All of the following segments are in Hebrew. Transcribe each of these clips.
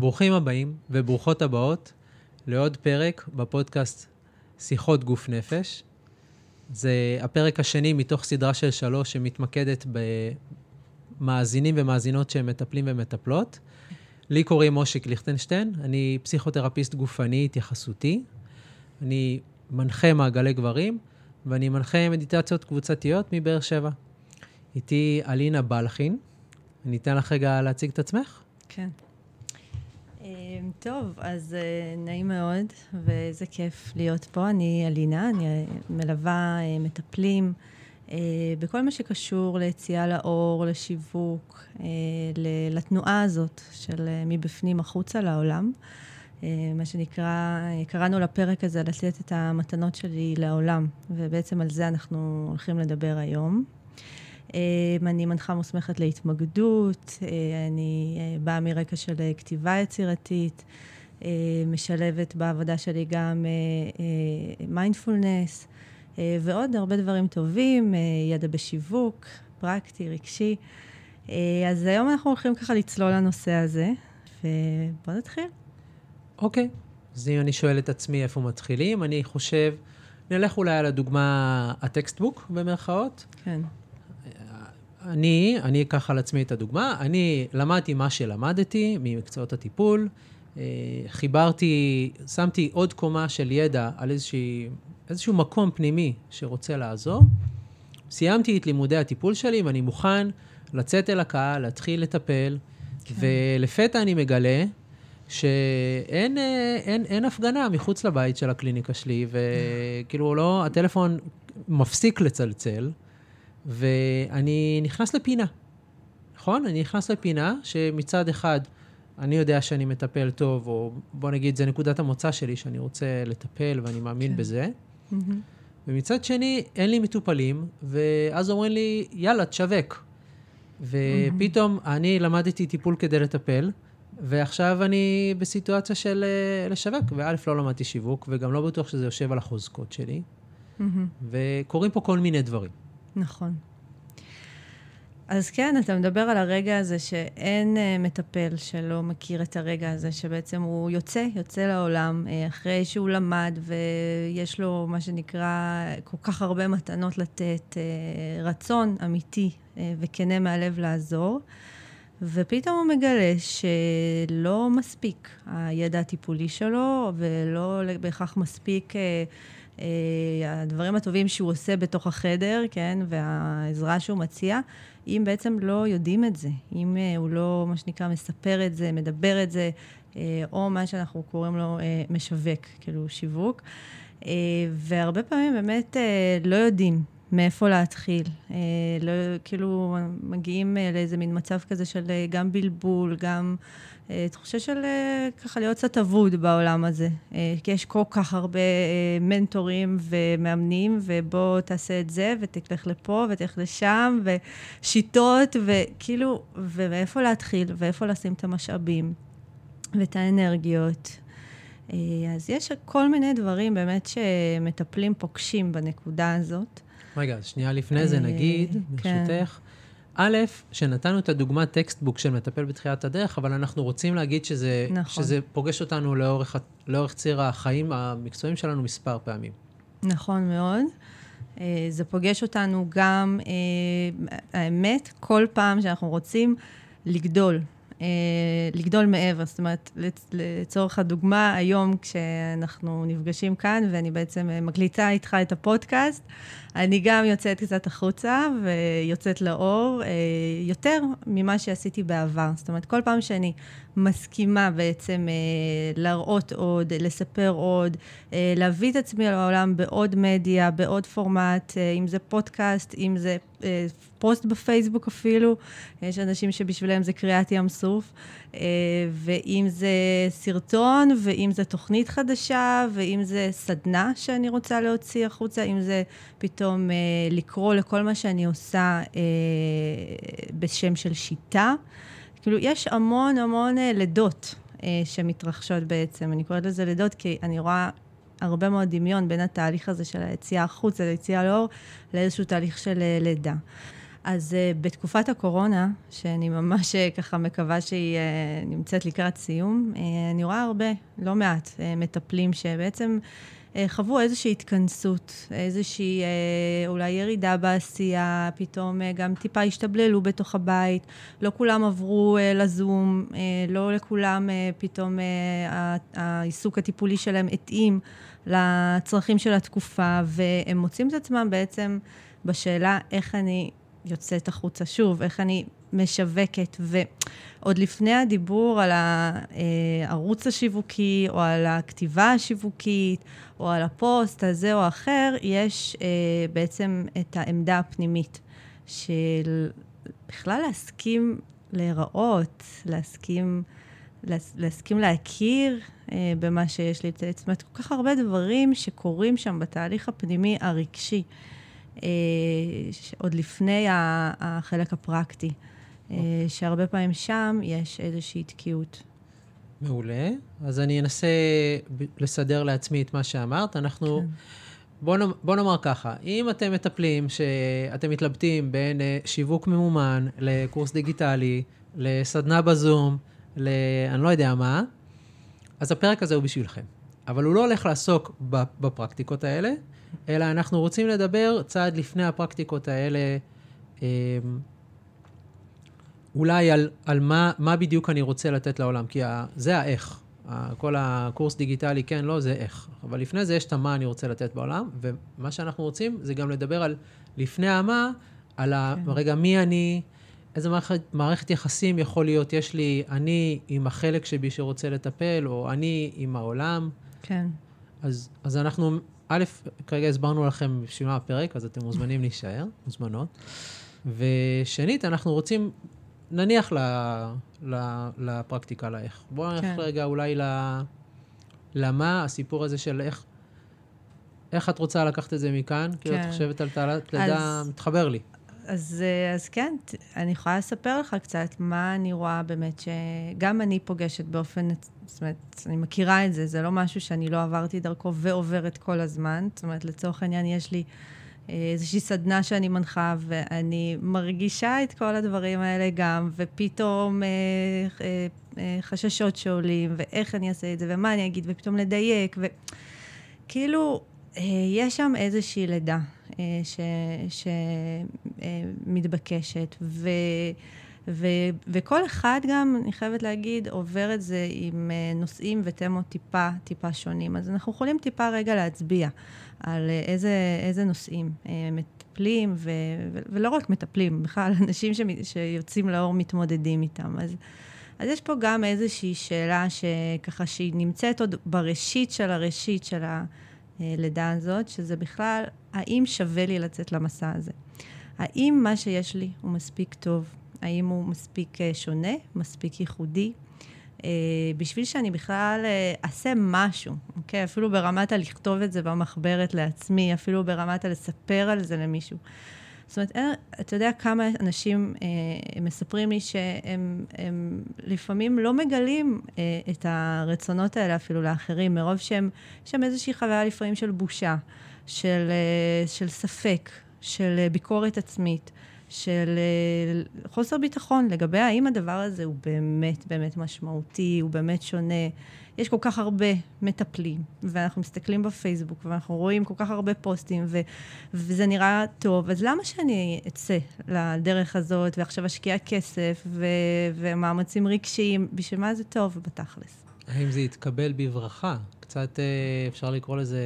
ברוכים הבאים וברוכות הבאות לעוד פרק בפודקאסט שיחות גוף נפש. זה הפרק השני מתוך סדרה של שלוש שמתמקדת במאזינים ומאזינות שהם מטפלים ומטפלות. לי קוראים מושיק ליכטנשטיין, אני פסיכותרפיסט גופני התייחסותי. אני מנחה מעגלי גברים, ואני מנחה מדיטציות קבוצתיות מבאר שבע. איתי אלינה בלחין. אני אתן לך רגע להציג את עצמך. כן. טוב, אז אה, נעים מאוד, ואיזה כיף להיות פה. אני אלינה, אני אה, מלווה אה, מטפלים בכל מה שקשור ליציאה לאור, לשיווק, לתנועה הזאת של מבפנים החוצה לעולם. מה שנקרא, קראנו לפרק הזה לתת את המתנות שלי לעולם, ובעצם על זה אנחנו הולכים לדבר היום. אמ, אני מנחה מוסמכת להתמקדות, אה, אני אה, באה מרקע של אה, כתיבה יצירתית, משלבת בעבודה שלי גם מיינדפולנס, ועוד הרבה דברים טובים, ידע בשיווק, פרקטי, רגשי. אז היום אנחנו הולכים ככה לצלול לנושא הזה, ובואו נתחיל. אוקיי, okay. אז אם אני שואל את עצמי איפה מתחילים, אני חושב, נלך אולי על הדוגמה הטקסטבוק, במרכאות. כן. אני, אני אקח על עצמי את הדוגמה, אני למדתי מה שלמדתי ממקצועות הטיפול, אה, חיברתי, שמתי עוד קומה של ידע על איזושהי, איזשהו מקום פנימי שרוצה לעזור. סיימתי את לימודי הטיפול שלי ואני מוכן לצאת אל הקהל, להתחיל לטפל, כן. ולפתע אני מגלה שאין אה, אין, אין הפגנה מחוץ לבית של הקליניקה שלי, וכאילו לא, הטלפון מפסיק לצלצל. ואני נכנס לפינה, נכון? אני נכנס לפינה שמצד אחד אני יודע שאני מטפל טוב, או בוא נגיד, זה נקודת המוצא שלי, שאני רוצה לטפל ואני מאמין כן. בזה. Mm-hmm. ומצד שני, אין לי מטופלים, ואז אומרים לי, יאללה, תשווק. ופתאום. אני למדתי טיפול כדי לטפל, ועכשיו אני בסיטואציה של אה, לשווק. וא', לא למדתי שיווק, וגם לא בטוח שזה יושב על החוזקות שלי. Mm-hmm. וקורים פה כל מיני דברים. נכון. אז כן, אתה מדבר על הרגע הזה שאין uh, מטפל שלא מכיר את הרגע הזה, שבעצם הוא יוצא, יוצא לעולם, uh, אחרי שהוא למד ויש לו, מה שנקרא, כל כך הרבה מתנות לתת, uh, רצון אמיתי uh, וכנה מהלב לעזור, ופתאום הוא מגלה שלא מספיק הידע הטיפולי שלו, ולא בהכרח מספיק... Uh, הדברים הטובים שהוא עושה בתוך החדר, כן, והעזרה שהוא מציע, אם בעצם לא יודעים את זה, אם אה, הוא לא, מה שנקרא, מספר את זה, מדבר את זה, אה, או מה שאנחנו קוראים לו משווק, כאילו שיווק. והרבה פעמים באמת לא יודעים מאיפה להתחיל. לא, כאילו, מגיעים לאיזה מין מצב כזה של גם בלבול, גם... אה, תחושה של אה, ככה להיות קצת אבוד בעולם הזה. אה, כי יש כל כך הרבה מנטורים ומאמנים, ובוא תעשה את זה, ותלך לפה, ותלך לשם, ושיטות, וכאילו, ומאיפה להתחיל, ואיפה לשים את המשאבים, ואת האנרגיות. אז יש כל מיני דברים באמת שמטפלים פוגשים בנקודה הזאת. רגע, שנייה לפני זה נגיד, כן. ברשותך, כן. א', שנתנו את הדוגמת textbook של מטפל בתחילת הדרך, אבל אנחנו רוצים להגיד שזה, נכון. שזה פוגש אותנו לאורך, לאורך ציר החיים המקצועיים שלנו מספר פעמים. נכון מאוד. אה, זה פוגש אותנו גם, אה, האמת, כל פעם שאנחנו רוצים לגדול, אה, לגדול מעבר. זאת אומרת, לצורך הדוגמה, היום כשאנחנו נפגשים כאן, ואני בעצם מקליטה איתך את הפודקאסט, אני גם יוצאת קצת החוצה ויוצאת לאור, אה, יותר ממה שעשיתי בעבר. זאת אומרת, כל פעם שאני מסכימה בעצם אה, להראות עוד, לספר עוד, אה, להביא את עצמי לעולם בעוד מדיה, בעוד פורמט, אם זה פודקאסט, אם זה פוסט בפייסבוק אפילו, יש אנשים שבשבילם זה קריאת ים סוף, ואם זה סרטון, ואם זה תוכנית חדשה, ואם זה סדנה שאני רוצה להוציא החוצה, אם זה פתאום... אה, לקרוא לכל מה שאני עושה אה, בשם של שיטה. כאילו, יש המון המון אה, לידות אה, שמתרחשות בעצם. אני קוראת לזה לידות כי אני רואה הרבה מאוד דמיון בין התהליך הזה של היציאה החוצה ליציאה לאור, לאיזשהו תהליך של אה, לידה. אז uh, בתקופת הקורונה, שאני ממש uh, ככה מקווה שהיא uh, נמצאת לקראת סיום, uh, אני רואה הרבה, לא מעט, uh, מטפלים שבעצם uh, חוו איזושהי התכנסות, איזושהי uh, אולי ירידה בעשייה, פתאום uh, גם טיפה השתבללו בתוך הבית, לא כולם עברו uh, לזום, uh, לא לכולם uh, פתאום uh, העיסוק הטיפולי שלהם התאים לצרכים של התקופה, והם מוצאים את עצמם בעצם בשאלה איך אני יוצאת החוצה שוב, איך אני משווקת. ועוד לפני הדיבור על הערוץ השיווקי, או על הכתיבה השיווקית, או על הפוסט הזה או אחר, יש אה, בעצם את העמדה הפנימית של בכלל להסכים להיראות, להסכים, להסכים להכיר אה, במה שיש לי. זאת אומרת, כל כך הרבה דברים שקורים שם בתהליך הפנימי הרגשי. אה, עוד לפני החלק הפרקטי, אה, שהרבה פעמים שם יש איזושהי תקיעות. מעולה. אז אני אנסה לסדר לעצמי את מה שאמרת. אנחנו... כן. בוא, נאמר, בוא נאמר ככה, אם אתם מטפלים, שאתם מתלבטים בין אה, שיווק ממומן לקורס דיגיטלי, לסדנה בזום, ל... אני לא יודע מה, אז הפרק הזה הוא בשבילכם. אבל הוא לא הולך לעסוק בפרקטיקות האלה, אלא אנחנו רוצים לדבר צעד לפני הפרקטיקות האלה, אמ, אולי על, על מה, מה בדיוק אני רוצה לתת לעולם, כי ה, זה האיך. כל הקורס דיגיטלי, כן, לא, זה איך. אבל לפני זה יש את המה אני רוצה לתת בעולם, ומה שאנחנו רוצים זה גם לדבר על, לפני המה, על ה... כן. רגע, מי אני, איזה מערכת, מערכת יחסים יכול להיות, יש לי אני עם החלק שבי שרוצה לטפל, או אני עם העולם. כן. אז, אז אנחנו א', כרגע הסברנו לכם בשביל מה הפרק, אז אתם מוזמנים להישאר, מוזמנות. ושנית, אנחנו רוצים, נניח ל, ל, לפרקטיקה, לאיך. בואו נלך כן. רגע אולי ל, למה, הסיפור הזה של איך, איך את רוצה לקחת את זה מכאן? כן. כאילו, את כן. חושבת על תעלת לידה, מתחבר לי. אז, אה, אז כן, אני יכולה לספר לך קצת מה אני רואה באמת, שגם אני פוגשת באופן, זאת אומרת, אני מכירה את זה, זה לא משהו שאני לא עברתי דרכו ועוברת כל הזמן. זאת אומרת, לצורך העניין, יש לי אה, איזושהי סדנה שאני מנחה, ואני מרגישה את כל הדברים האלה גם, ופתאום אה, אה, אה, חששות שעולים, ואיך אני אעשה את זה, ומה אני אגיד, ופתאום לדייק, וכאילו, אה, יש שם איזושהי לידה. שמתבקשת. ו... ו, וכל אחד גם, אני חייבת להגיד, עובר את זה עם אה, נושאים ותמות טיפה, טיפה שונים. אז אנחנו יכולים טיפה רגע להצביע על אה, איזה, איזה נושאים אה, מטפלים, ו, ו, ולא רק מטפלים, בכלל אנשים ש, שיוצאים לאור מתמודדים איתם. אז, אז יש פה גם איזושהי שאלה שככה שהיא נמצאת עוד בראשית של הראשית של ה... הלידה הזאת, שזה בכלל, האם שווה לי לצאת למסע הזה? האם מה שיש לי הוא מספיק טוב? האם הוא מספיק אה, שונה, מספיק ייחודי? Uh, בשביל שאני בכלל אעשה משהו, אוקיי? אפילו ברמת הלכתוב את זה במחברת לעצמי, אפילו ברמת הלספר על זה למישהו. זאת אומרת, אין, אתה יודע כמה אנשים אה, מספרים לי שהם הם לפעמים לא מגלים אה, את הרצונות האלה אפילו לאחרים, מרוב שהם, יש שם איזושהי חוויה לפעמים של בושה, של, אה, של ספק, של אה, ביקורת עצמית, של אה, חוסר ביטחון לגבי האם הדבר הזה הוא באמת באמת משמעותי, הוא באמת שונה. יש כל כך הרבה מטפלים, ואנחנו מסתכלים בפייסבוק, ואנחנו רואים כל כך הרבה פוסטים, ו- וזה נראה טוב, אז למה שאני אצא לדרך הזאת, ועכשיו אשקיע כסף ו- ומאמצים רגשיים, בשביל מה זה טוב בתכלס? האם זה יתקבל בברכה? קצת אה, אפשר לקרוא לזה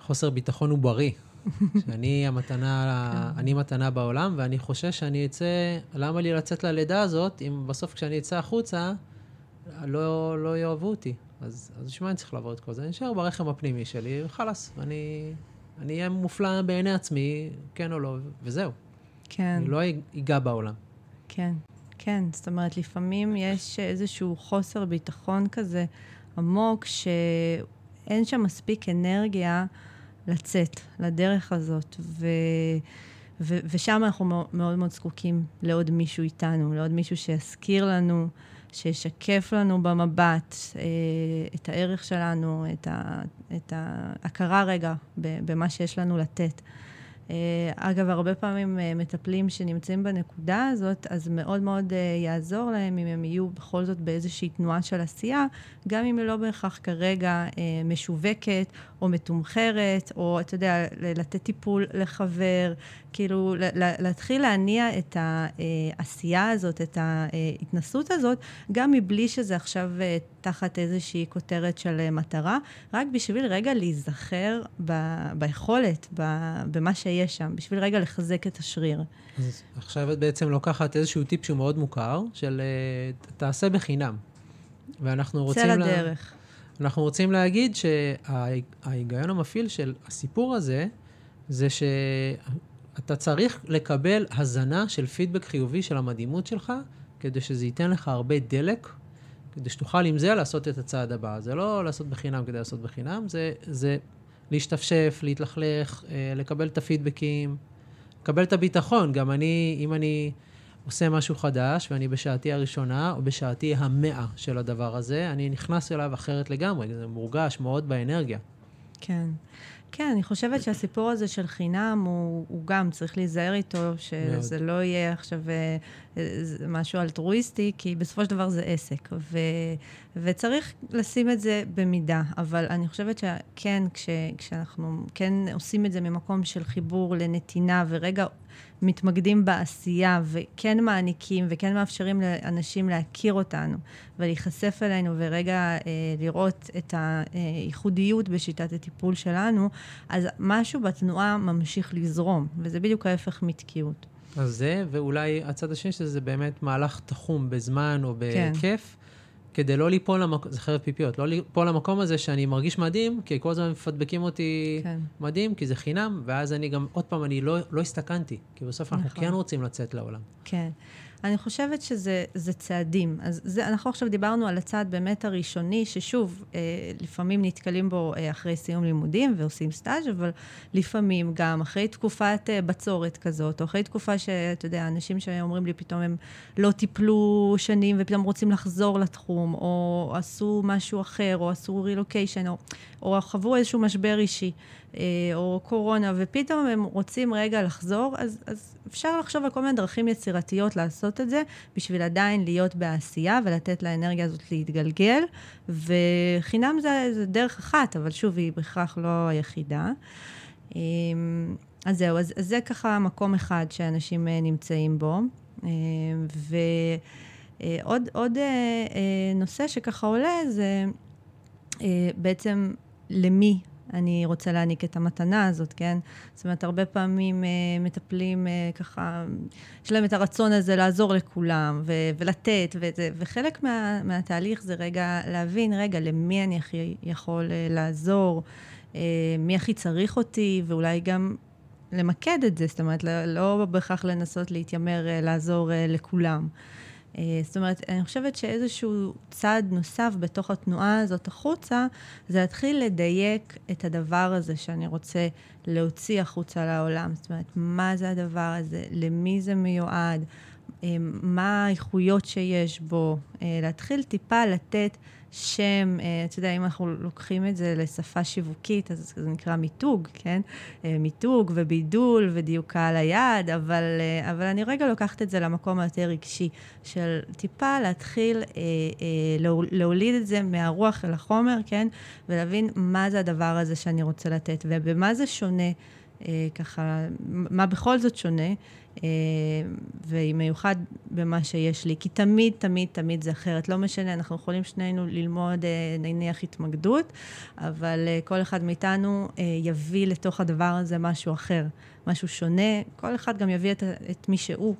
חוסר ביטחון עוברי. שאני המתנה, כן. אני מתנה בעולם, ואני חושש שאני אצא, למה לי לצאת ללידה הזאת, אם בסוף כשאני אצא החוצה, לא, לא יאהבו אותי. אז, אז בשביל מה אני צריך לעבור את כל זה? אני אשאר ברחם הפנימי שלי, וחלאס, אני אהיה מופלא בעיני עצמי, כן או לא, וזהו. כן. אני לא אגע בעולם. כן, כן. זאת אומרת, לפעמים יש איזשהו חוסר ביטחון כזה עמוק, שאין שם מספיק אנרגיה לצאת לדרך הזאת, ו... ו- ושם אנחנו מאוד מאוד זקוקים לעוד מישהו איתנו, לעוד מישהו שיזכיר לנו, שישקף לנו במבט אה, את הערך שלנו, את, ה- את ההכרה רגע במה שיש לנו לתת. אה, אגב, הרבה פעמים מטפלים שנמצאים בנקודה הזאת, אז מאוד מאוד יעזור להם אם הם יהיו בכל זאת באיזושהי תנועה של עשייה, גם אם היא לא בהכרח כרגע משווקת או מתומחרת, או אתה יודע, לתת טיפול לחבר, כאילו להתחיל להניע את העשייה הזאת, את ההתנסות הזאת, גם מבלי שזה עכשיו תחת איזושהי כותרת של מטרה, רק בשביל רגע להיזכר ב- ביכולת, ב- במה שיש שם, בשביל רגע לחזק את השריר. אז עכשיו את בעצם לוקחת איזשהו טיפ שהוא מאוד מוכר, של uh, תעשה בחינם. ואנחנו רוצים... צא לדרך. לה... אנחנו רוצים להגיד שההיגיון המפעיל של הסיפור הזה, זה שאתה צריך לקבל הזנה של פידבק חיובי של המדהימות שלך, כדי שזה ייתן לך הרבה דלק כדי שתוכל עם זה לעשות את הצעד הבא. זה לא לעשות בחינם כדי לעשות בחינם, זה, זה להשתפשף, להתלכלך, אה, לקבל את הפידבקים, לקבל את הביטחון. גם אני, אם אני עושה משהו חדש ואני בשעתי הראשונה או בשעתי המאה של הדבר הזה, אני נכנס אליו אחרת לגמרי, זה מורגש מאוד באנרגיה. כן. כן, אני חושבת שהסיפור הזה של חינם, הוא, הוא גם צריך להיזהר איתו, שזה מאוד. לא יהיה עכשיו אה, משהו אלטרואיסטי, כי בסופו של דבר זה עסק. ו, וצריך לשים את זה במידה. אבל אני חושבת שכן, כש, כשאנחנו כן עושים את זה ממקום של חיבור לנתינה, ורגע מתמקדים בעשייה וכן מעניקים וכן מאפשרים לאנשים להכיר אותנו ולהיחשף אלינו ורגע אה, לראות את הייחודיות בשיטת הטיפול שלנו, אז משהו בתנועה ממשיך לזרום, וזה בדיוק ההפך מתקיעות. אז זה, ואולי הצד השני שזה באמת מהלך תחום בזמן או. בהיקף. כן. כדי לא ליפול למקום, זה חרב פיפיות, לא ליפול למקום הזה שאני מרגיש מדהים, כי כל הזמן מפדבקים אותי כן. מדהים, כי זה חינם, ואז אני גם, עוד פעם, אני לא, לא הסתכנתי, כי בסוף נכון. אנחנו כן רוצים לצאת לעולם. כן. אני חושבת שזה צעדים. אז זה, אנחנו עכשיו דיברנו על הצעד באמת הראשוני, ששוב, אה, לפעמים נתקלים בו אה, אחרי סיום לימודים ועושים סטאז', אבל לפעמים גם אחרי תקופת אה, בצורת כזאת, או אחרי תקופה שאתה יודע, אנשים שאומרים לי פתאום הם לא טיפלו שנים ופתאום רוצים לחזור לתחום, או עשו משהו אחר, או עשו רילוקיישן, או, או חוו איזשהו משבר אישי. אה, או קורונה, ופתאום הם רוצים רגע לחזור, אז, אז אפשר לחשוב על כל מיני דרכים יצירתיות לעשות את זה, בשביל עדיין להיות בעשייה ולתת לאנרגיה הזאת להתגלגל. וחינם זה, זה דרך אחת, אבל שוב, היא בהכרח לא היחידה. אה, אז זהו, אז, אז זה ככה מקום אחד שאנשים אה, נמצאים בו. ועוד עוד נושא שככה עולה זה בעצם למי אני רוצה להעניק את המתנה הזאת, כן? זאת אומרת, הרבה פעמים אה, מטפלים אה, ככה, יש להם את הרצון הזה לעזור לכולם ו- ולתת, וזה, וחלק מה, מהתהליך זה רגע להבין, רגע, למי אני הכי יכול אה, לעזור, אה, מי הכי צריך אותי, ואולי גם למקד את זה, זאת אומרת, לא, לא בהכרח לנסות להתיימר אה, לעזור אה, לכולם. אה, זאת אומרת, אני חושבת שאיזשהו צעד נוסף בתוך התנועה הזאת החוצה, זה להתחיל לדייק את הדבר הזה שאני רוצה להוציא החוצה לעולם. זאת אומרת, מה זה הדבר הזה, למי זה מיועד, אה, מה האיכויות שיש בו, אה, להתחיל טיפה לתת שם, אה, אתה יודע, אם אנחנו לוקחים את זה לשפה שיווקית, אז זה נקרא מיתוג, כן? אה, מיתוג ובידול ודיוק קהל היעד, אבל, אה, אבל אני רגע לוקחת את זה למקום היותר רגשי, של טיפה להתחיל אה, אה, להוליד את זה מהרוח אל החומר, כן? ולהבין מה זה הדבר הזה שאני רוצה לתת, ובמה זה שונה, אה, ככה, מה בכל זאת שונה. אה, והיא מיוחד במה שיש לי, כי תמיד, תמיד, תמיד זה אחרת. לא משנה, אנחנו יכולים שנינו ללמוד, אה, נניח, התמקדות, אבל אה, כל אחד מאיתנו יביא לתוך הדבר הזה משהו אחר, משהו שונה. כל אחד גם יביא את, את מי שהוא.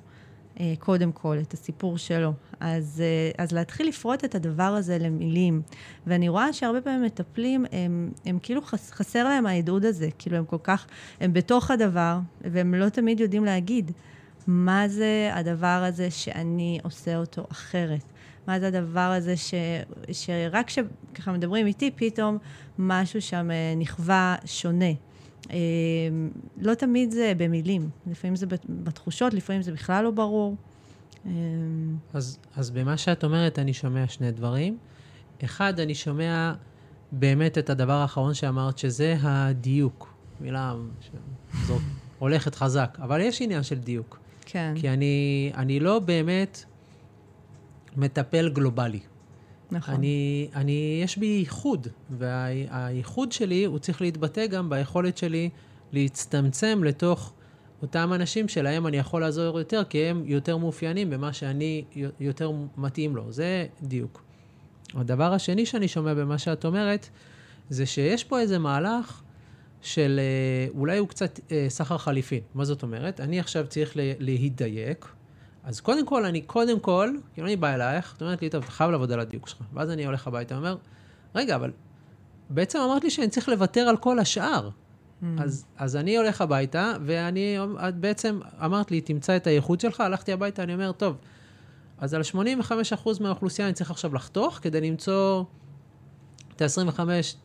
קודם כל, את הסיפור שלו. אז, אז להתחיל לפרוט את הדבר הזה למילים. ואני רואה שהרבה פעמים מטפלים, הם, הם כאילו חס, חסר להם ההדהוד הזה, כאילו הם כל כך, הם בתוך הדבר, והם לא תמיד יודעים להגיד מה זה הדבר הזה שאני עושה אותו אחרת. מה זה הדבר הזה ש, שרק כשככה מדברים איתי, פתאום משהו שם אה, נכווה שונה. אה, לא תמיד זה במילים, לפעמים זה בתחושות, לפעמים זה בכלל לא ברור. אה, אז, אז במה שאת אומרת, אני שומע שני דברים. אחד, אני שומע באמת את הדבר האחרון שאמרת, שזה הדיוק. מילה שזאת הולכת חזק, אבל יש עניין של דיוק. כן, כי אני, אני לא באמת מטפל גלובלי. נכון. אני, אני, יש בי ייחוד, והייחוד שלי, הוא צריך להתבטא גם ביכולת שלי להצטמצם לתוך אותם אנשים שלהם אני יכול לעזור יותר, כי הם יותר מאופיינים במה שאני יותר מתאים לו. זה דיוק. הדבר השני שאני שומע במה שאת אומרת, זה שיש פה איזה מהלך של אה, אולי הוא קצת אה, סחר חליפין. מה זאת אומרת? אני עכשיו צריך להידייק, אז קודם כל, אני קודם כל, כאילו אני בא אלייך, את אומרת לי, טוב, אתה חייב לעבוד על הדיוק שלך. ואז אני הולך הביתה ואומר, רגע, אבל בעצם אמרת לי שאני צריך לוותר על כל השאר. Mm. אז, אז אני הולך הביתה, ואני, את בעצם אמרת לי, תמצא את הייחוד שלך, הלכתי הביתה, אני אומר, טוב, אז על 85% מהאוכלוסייה אני צריך עכשיו לחתוך, כדי למצוא את ה-25,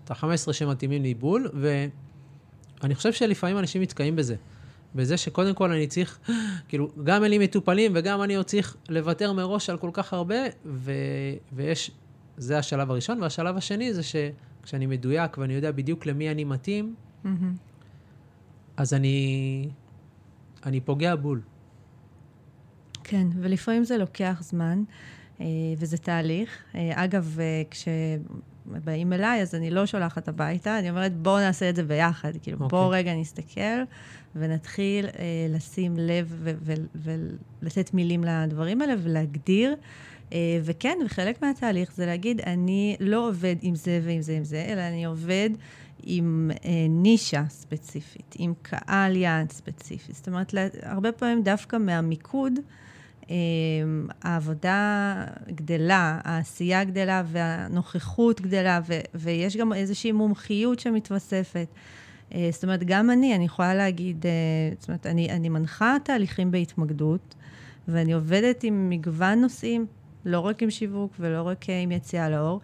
את ה-15 שמתאימים לעיבול, ואני חושב שלפעמים אנשים נתקעים בזה. בזה שקודם כל אני צריך, כאילו, גם אין לי מטופלים וגם אני עוד צריך לוותר מראש על כל כך הרבה, ו, ויש, זה השלב הראשון. והשלב השני זה שכשאני מדויק ואני יודע בדיוק למי אני מתאים, mm-hmm. אז אני, אני פוגע בול. כן, ולפעמים זה לוקח זמן, אה, וזה תהליך. אה, אגב, אה, כשבאים אליי, אז אני לא שולחת הביתה, אני אומרת, בואו נעשה את זה ביחד. כאילו, okay. בואו אוקיי. רגע נסתכל ונתחיל לשים לב ולתת מילים לדברים האלה ולהגדיר. וכן, וחלק מהתהליך זה להגיד, אני לא עובד עם זה ועם זה עם זה, אלא אני עובד עם אה, נישה ספציפית, עם קהל יעד ספציפי. זאת אומרת, הרבה פעמים דווקא מהמיקוד, אה, העבודה גדלה, העשייה גדלה והנוכחות גדלה, ו- ויש גם איזושהי מומחיות שמתווספת. אה, זאת אומרת, גם אני, אני יכולה להגיד, אה, זאת אומרת, אני, אני מנחה תהליכים בהתמקדות, ואני עובדת עם מגוון נושאים, לא רק עם שיווק ולא רק אה, עם יציאה לאור.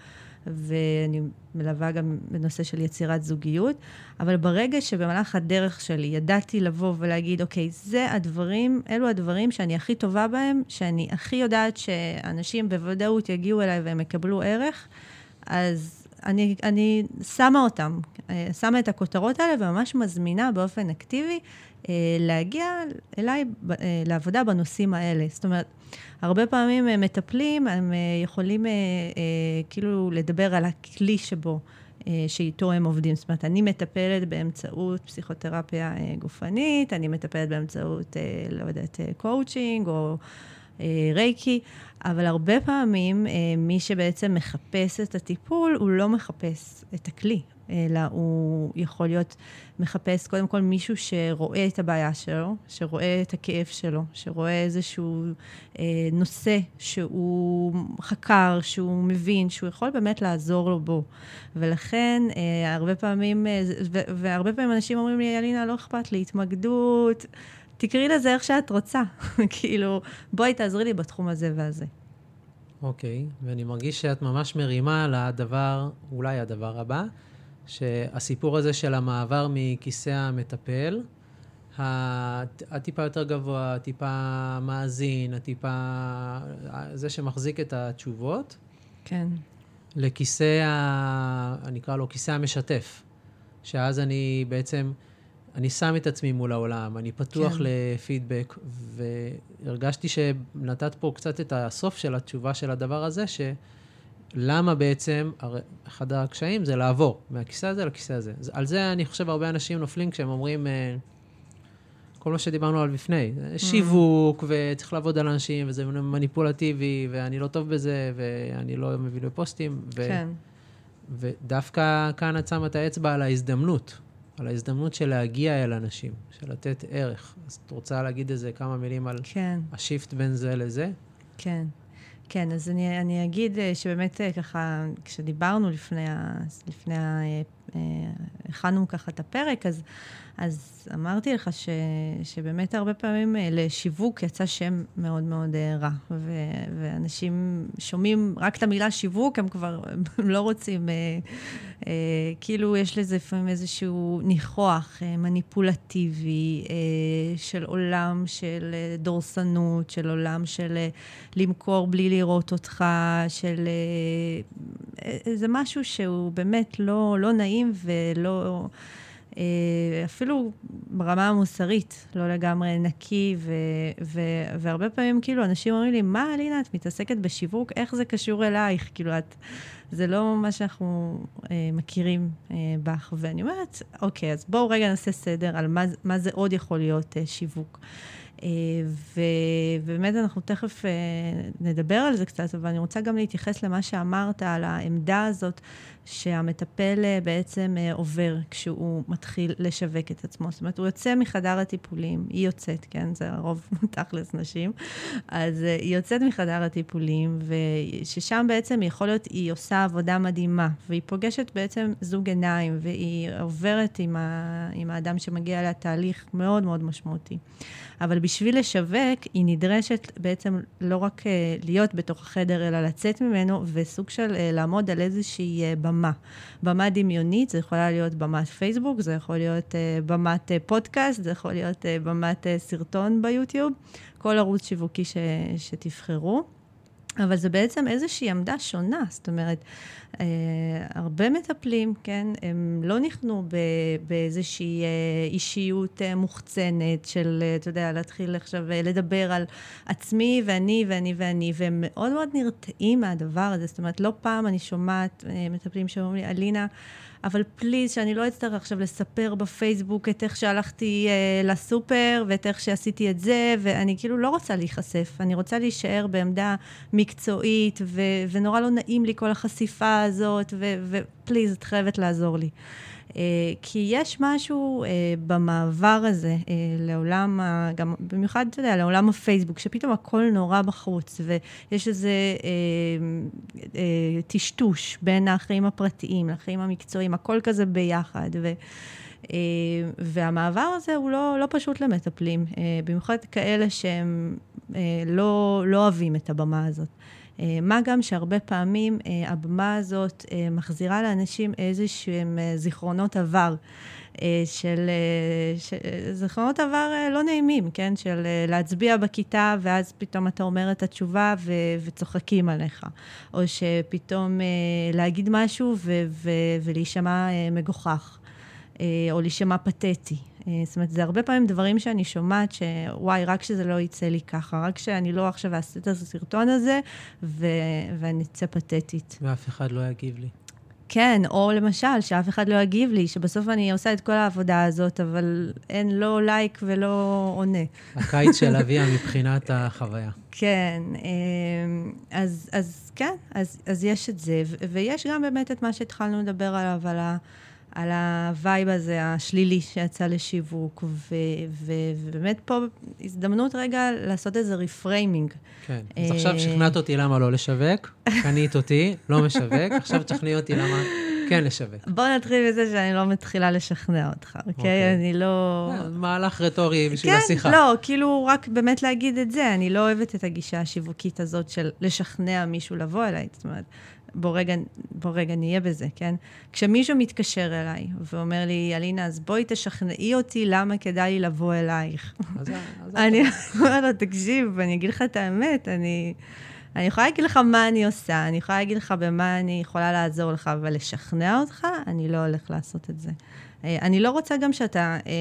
ואני מלווה גם בנושא של יצירת זוגיות, אבל ברגע שבמהלך הדרך שלי ידעתי לבוא ולהגיד, אוקיי, זה הדברים, אלו הדברים שאני הכי טובה בהם, שאני הכי יודעת שאנשים בוודאות יגיעו אליי והם יקבלו ערך, אז אני, אני שמה אותם, אה, שמה את הכותרות האלה וממש מזמינה באופן אקטיבי אה, להגיע אליי אה, לעבודה בנושאים האלה. זאת אומרת, הרבה פעמים מטפלים, הם יכולים כאילו לדבר על הכלי שבו, שאיתו הם עובדים. זאת אומרת, אני מטפלת באמצעות פסיכותרפיה גופנית, אני מטפלת באמצעות, לא יודעת, קואוצ'ינג או רייקי, אבל הרבה פעמים מי שבעצם מחפש את הטיפול, הוא לא מחפש את הכלי, אלא הוא יכול להיות מחפש קודם כל מישהו שרואה את הבעיה שלו, שרואה את הכאב שלו, שרואה איזשהו אה, נושא שהוא חקר, שהוא מבין, שהוא יכול באמת לעזור לו בו. ולכן, אה, הרבה פעמים, אה, והרבה פעמים אנשים אומרים לי, אלינה, לא אכפת לי, התמקדות, תקראי לזה איך שאת רוצה. כאילו, בואי תעזרי לי בתחום הזה והזה. אוקיי, okay, ואני מרגיש שאת ממש מרימה לדבר, אולי הדבר הבא. שהסיפור הזה של המעבר מכיסא המטפל, הטיפה יותר גבוה, הטיפה מאזין, הטיפה... זה שמחזיק את התשובות. כן. לכיסא, ה... אני אקרא לו כיסא המשתף. שאז אני בעצם, אני שם את עצמי מול העולם, אני פתוח כן. לפידבק, והרגשתי שנתת פה קצת את הסוף של התשובה של הדבר הזה, ש... למה בעצם, הרי אחד הקשיים זה לעבור מהכיסא הזה לכיסא הזה. על זה אני חושב הרבה אנשים נופלים כשהם אומרים, אה, כל מה שדיברנו עליו לפני, mm. שיווק, וצריך לעבוד על אנשים, וזה מניפולטיבי, ואני לא טוב בזה, ואני לא מבין בפוסטים. ו- כן. ודווקא כאן את שמה את האצבע על ההזדמנות, על ההזדמנות של להגיע אל אנשים, של לתת ערך. אז את רוצה להגיד איזה כמה מילים על כן. השיפט בין זה לזה? כן. כן, אז אני, אני אגיד אה, שבאמת אה, ככה, כשדיברנו לפני, לפני אה, הכנו ככה את הפרק, אז אז אמרתי לך ש, שבאמת הרבה פעמים אה, לשיווק יצא שם מאוד מאוד אה, רע, ו, ואנשים שומעים רק את המילה שיווק, הם כבר הם לא רוצים, אה, אה, כאילו יש לזה לפעמים איזשהו ניחוח אה, מניפולטיבי אה, של עולם של אה, דורסנות, של עולם של אה, למכור בלי לראות אותך, של... אה, זה משהו שהוא באמת לא, לא נעים ולא... אפילו ברמה המוסרית, לא לגמרי נקי, ו, ו, והרבה פעמים כאילו אנשים אומרים לי, מה אלינה, את מתעסקת בשיווק, איך זה קשור אלייך? כאילו, את, זה לא מה שאנחנו אה, מכירים אה, בך. ואני אומרת, אוקיי, אז בואו רגע נעשה סדר על מה, מה זה עוד יכול להיות אה, שיווק. אה, ובאמת אנחנו תכף אה, נדבר על זה קצת, אבל אני רוצה גם להתייחס למה שאמרת על העמדה הזאת שהמטפל אה, בעצם עובר כשהוא מתחיל לשווק את עצמו. זאת אומרת, הוא יוצא מחדר הטיפולים, היא יוצאת, כן? זה הרוב תכלס נשים. אז היא יוצאת מחדר הטיפולים, וששם בעצם יכול להיות, היא עושה עבודה מדהימה, והיא פוגשת בעצם זוג עיניים, והיא עוברת עם, ה, עם האדם שמגיע אליה תהליך מאוד מאוד משמעותי. אבל בשביל לשווק, היא נדרשת בעצם לא רק uh, להיות בתוך החדר, אלא לצאת ממנו, וסוג של uh, לעמוד על איזושהי uh, במה. במה דמיונית, זה יכולה להיות במת פייסבוק, זה יכול להיות במת פודקאסט, זה יכול להיות במת סרטון ביוטיוב, כל ערוץ שיווקי ש, שתבחרו. אבל זה בעצם איזושהי עמדה שונה, זאת אומרת, אה, הרבה מטפלים, כן, הם לא נכנו באיזושהי אה, אישיות אה, מוחצנת של, אה, אתה יודע, להתחיל עכשיו אה, לדבר על עצמי ואני ואני ואני, והם מאוד מאוד נרתעים מהדבר הזה, זאת אומרת, לא פעם אני שומעת אה, מטפלים שאומרים לי, אלינה, אבל פליז, שאני לא אצטרך עכשיו לספר בפייסבוק את איך שהלכתי אה, לסופר ואת איך שעשיתי את זה, ואני כאילו לא רוצה להיחשף, אני רוצה להישאר בעמדה מקצועית, ו- ונורא לא נעים לי כל החשיפה הזאת, ופליז, את חייבת לעזור לי. אה, כי יש משהו אה, במעבר הזה אה, לעולם, גם במיוחד, אתה יודע, לעולם הפייסבוק, שפתאום הכל נורא בחוץ, ויש איזה טשטוש בין החיים הפרטיים לחיים המקצועיים, הכל כזה ביחד. ו... והמעבר הזה הוא לא, לא פשוט למטפלים, במיוחד כאלה שהם לא, לא אוהבים את הבמה הזאת. אה, מה גם שהרבה פעמים אה, הבמה הזאת אה, מחזירה לאנשים איזשהם זיכרונות עבר. של, של זיכרונות עבר לא נעימים, כן? של להצביע בכיתה ואז פתאום אתה אומר את התשובה ו, וצוחקים עליך. או שפתאום להגיד משהו ו, ו, ולהישמע מגוחך, או להישמע פתטי. אה, זאת אומרת, זה הרבה פעמים דברים שאני שומעת שוואי, רק שזה לא יצא לי ככה, רק שאני לא עכשיו אעשה את הסרטון הזה, ו... ואני אצא פתטית. ואף אחד לא יגיב לי. כן, או למשל, שאף אחד לא יגיב לי, שבסוף אני עושה את כל העבודה הזאת, אבל אין לא לייק ולא עונה. הקיץ של אביה מבחינת החוויה. כן, אה, אז, אז כן, אז, אז יש את זה, ויש גם באמת את מה שהתחלנו לדבר עליו, על ה... על ה vibe הזה, השלילי שיצא לשיווק, ו- ו- ובאמת פה הזדמנות רגע לעשות איזה reframing. כן, אז עכשיו שכנעת אותי למה לא לשווק, קנית אותי, לא משווק, עכשיו תשכנעי אותי למה כן לשווק. בוא נתחיל מזה שאני לא מתחילה לשכנע אותך, אוקיי? אוקיי. אני לא... אה, מהלך רטורי בשביל כן, השיחה. כן, לא, כאילו רק באמת להגיד את זה, אני לא אוהבת את הגישה השיווקית הזאת של לשכנע מישהו לבוא אליי, זאת אומרת... בוא רגע, בוא רגע נהיה בזה, כן? כשמישהו מתקשר אליי ואומר לי, אלינה, אז בואי תשכנעי אותי למה כדאי לי לבוא אלייך. אני אומרת לו, תקשיב, אני אגיד לך את האמת, אני... אני יכולה להגיד לך מה אני עושה, אני יכולה להגיד לך במה אני יכולה לעזור לך, אבל לשכנע אותך, אני לא הולך לעשות את זה. אה, אני לא רוצה גם שאתה אה,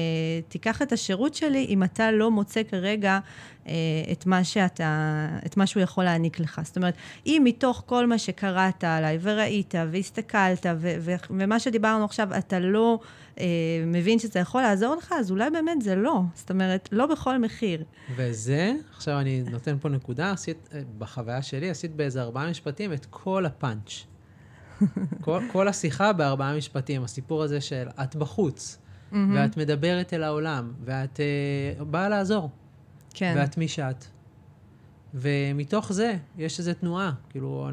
תיקח את השירות שלי אם אתה לא מוצא כרגע אה, את מה שאתה, את מה שהוא יכול להעניק לך. זאת אומרת, אם מתוך כל מה שקראת עליי וראית והסתכלת ו- ו- ומה שדיברנו עכשיו, אתה לא אה, מבין שזה יכול לעזור לך, אז אולי באמת זה לא. זאת אומרת, לא בכל מחיר. וזה, עכשיו אני נותן פה נקודה, עשית, בחוויה שלי, עשית באיזה ארבעה משפטים את כל הפאנץ'. כל, כל השיחה בארבעה משפטים, הסיפור הזה של את בחוץ, mm-hmm. ואת מדברת אל העולם, ואת uh, באה לעזור. כן. ואת מי שאת. ומתוך זה יש איזו תנועה. כאילו,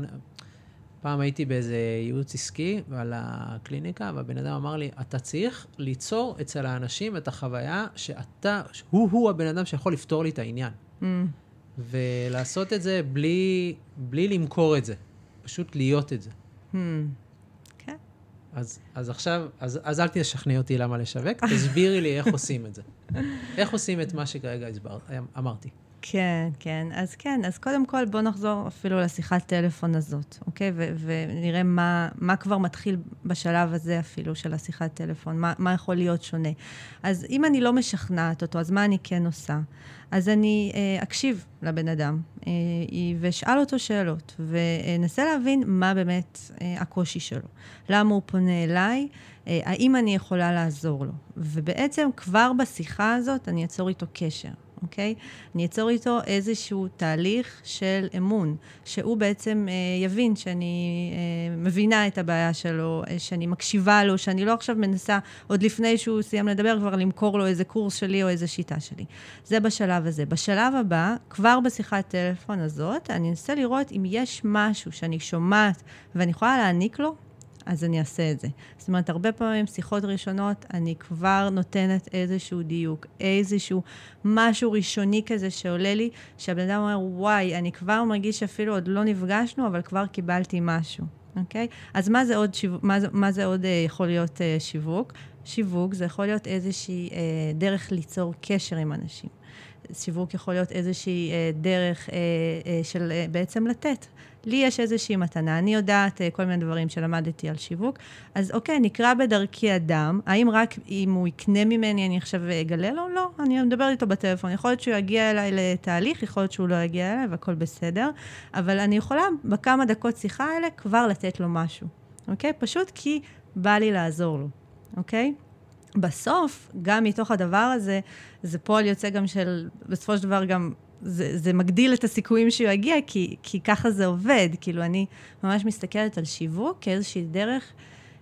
פעם הייתי באיזה ייעוץ עסקי על הקליניקה, והבן אדם אמר לי, אתה צריך ליצור אצל האנשים את החוויה שאתה, הוא-הוא הבן אדם שיכול לפתור לי את העניין. Mm. ולעשות את זה בלי, בלי למכור את זה, פשוט להיות את זה. Hmm. כן. אז, אז עכשיו, אז, אז אל תשכנעי אותי למה לשווק, תסבירי לי איך עושים את זה. איך עושים את מה שכרגע הסבר, אמרתי. כן, כן. אז כן, אז קודם כל בואו נחזור אפילו לשיחת טלפון הזאת, אוקיי? ו- ונראה מה, מה כבר מתחיל בשלב הזה אפילו של השיחת טלפון, מה, מה יכול להיות שונה. אז אם אני לא משכנעת אותו, אז מה אני כן עושה? אז אני אה, אקשיב לבן אדם אה, ואשאל אותו שאלות, ואנסה להבין מה באמת אה, הקושי שלו. למה הוא פונה אליי? אה, האם אני יכולה לעזור לו? ובעצם כבר בשיחה הזאת אני אצור איתו קשר. אוקיי? אני אצור איתו איזשהו תהליך של אמון, שהוא בעצם אה, יבין שאני אה, מבינה את הבעיה שלו, אה, שאני מקשיבה לו, שאני לא עכשיו מנסה, עוד לפני שהוא סיים לדבר, כבר למכור לו איזה קורס שלי או איזה שיטה שלי. זה בשלב הזה. בשלב הבא, כבר בשיחת טלפון הזאת, אני אנסה לראות אם יש משהו שאני שומעת ואני יכולה להעניק לו, אז אני אעשה את זה. זאת אומרת, הרבה פעמים שיחות ראשונות, אני כבר נותנת איזשהו דיוק, איזשהו משהו ראשוני כזה שעולה לי, שהבן אדם אומר, וואי, אני כבר מרגיש שאפילו עוד לא נפגשנו, אבל כבר קיבלתי משהו, אוקיי? אז מה זה עוד, שיו... מה זה, מה זה עוד אה, יכול להיות אה, שיווק? שיווק זה יכול להיות איזושהי אה, דרך ליצור קשר עם אנשים. שיווק יכול להיות איזושהי אה, דרך אה, אה, של אה, בעצם לתת. לי יש איזושהי מתנה, אני יודעת uh, כל מיני דברים שלמדתי על שיווק, אז אוקיי, נקרא בדרכי אדם, האם רק אם הוא יקנה ממני אני עכשיו אגלה לו? לא, אני מדברת איתו בטלפון. יכול להיות שהוא יגיע אליי לתהליך, יכול להיות שהוא לא יגיע אליי והכל בסדר, אבל אני יכולה בכמה דקות שיחה האלה כבר לתת לו משהו, אוקיי? פשוט כי בא לי לעזור לו, אוקיי? בסוף, גם מתוך הדבר הזה, זה פועל יוצא גם של, בסופו של דבר גם זה, זה מגדיל את הסיכויים שהוא יגיע, כי, כי ככה זה עובד. כאילו, אני ממש מסתכלת על שיווק כאיזושהי דרך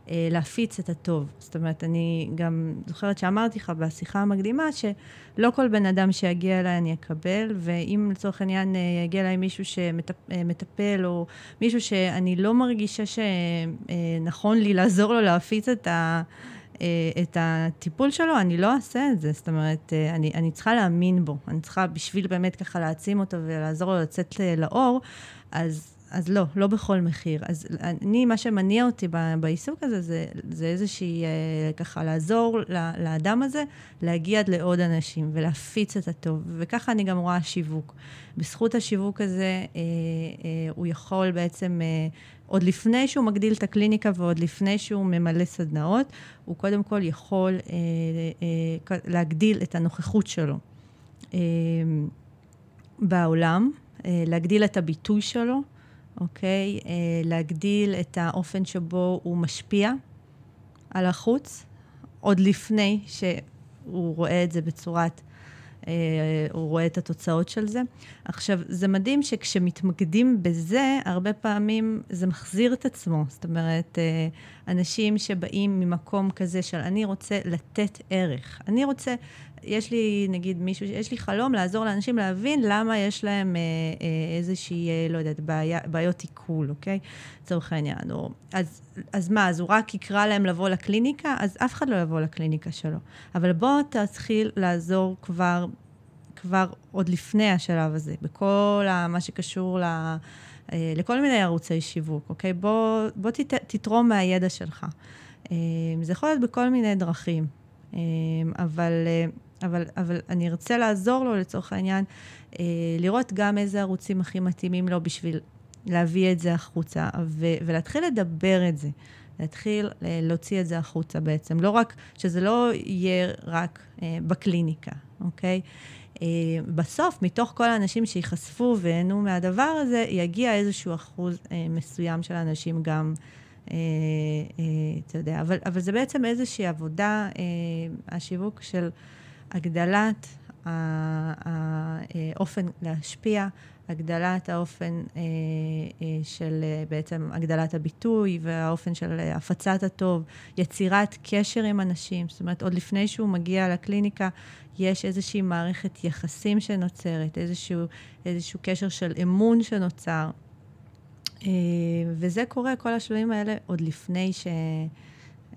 אה, להפיץ את הטוב. זאת אומרת, אני גם זוכרת שאמרתי לך בשיחה המקדימה, שלא כל בן אדם שיגיע אליי אני אקבל, ואם לצורך העניין אה, יגיע אליי מישהו שמטפל, או מישהו שאני לא מרגישה שנכון אה, לי לעזור לו להפיץ את ה... אה, את הטיפול שלו, אני לא אעשה את זה. זאת אומרת, אה, אני, אני צריכה להאמין בו. אני צריכה, בשביל באמת ככה להעצים אותו ולעזור לו לצאת לאור, אז, אז לא, לא בכל מחיר. אז אני, מה שמניע אותי בעיסוק הזה, זה, זה איזושהי, אה, ככה, לעזור לאדם הזה להגיע עד לעוד אנשים ולהפיץ את הטוב. וככה אני גם רואה שיווק. בזכות השיווק הזה, הוא יכול בעצם... עוד לפני שהוא מגדיל את הקליניקה ועוד לפני שהוא ממלא סדנאות, הוא קודם כל יכול אה, אה, להגדיל את הנוכחות שלו אה, בעולם, אה, להגדיל את הביטוי שלו, אוקיי? אה, להגדיל את האופן שבו הוא משפיע על החוץ, עוד לפני שהוא רואה את זה בצורת אה, הוא רואה את התוצאות של זה. עכשיו, זה מדהים שכשמתמקדים בזה, הרבה פעמים זה מחזיר את עצמו. זאת אומרת, אה, אנשים שבאים ממקום כזה של אני רוצה לתת ערך. אני רוצה, יש לי, נגיד, מישהו, יש לי חלום לעזור לאנשים להבין למה יש להם אה, אה, איזושהי, אה, לא יודעת, בעיה, בעיות עיכול, אוקיי? לצורך העניין. או, אז, אז מה, אז הוא רק יקרא להם לבוא לקליניקה? אז אף אחד לא יבוא לקליניקה שלו. אבל בוא תתחיל לעזור כבר, כבר עוד לפני השלב הזה, בכל מה שקשור ל... אה, לכל מיני ערוצי שיווק, אוקיי? בוא, בוא תת, תתרום מהידע שלך. אה, זה יכול להיות בכל מיני דרכים, אה, אבל, אבל, אבל אני ארצה לעזור לו, לצורך העניין, לראות גם איזה ערוצים הכי מתאימים לו בשביל להביא את זה החוצה, ו, ולהתחיל לדבר את זה. להתחיל להוציא את זה החוצה בעצם. לא רק, שזה לא יהיה רק בקליניקה, אוקיי? אה, בסוף, מתוך כל האנשים שייחשפו ויהנו מהדבר הזה, יגיע איזשהו אחוז אה, מסוים של אנשים גם, אה, אתה יודע, אבל, אבל זה בעצם איזושהי עבודה, השיווק של הגדלת האופן להשפיע, הגדלת האופן אה, אה, של אה, בעצם הגדלת הביטוי והאופן של הפצת הטוב, יצירת קשר עם אנשים, זאת אומרת, עוד לפני שהוא מגיע לקליניקה, יש איזושהי מערכת יחסים שנוצרת, איזשהו, איזשהו קשר של אמון שנוצר. וזה קורה, כל השלבים האלה, עוד לפני ש...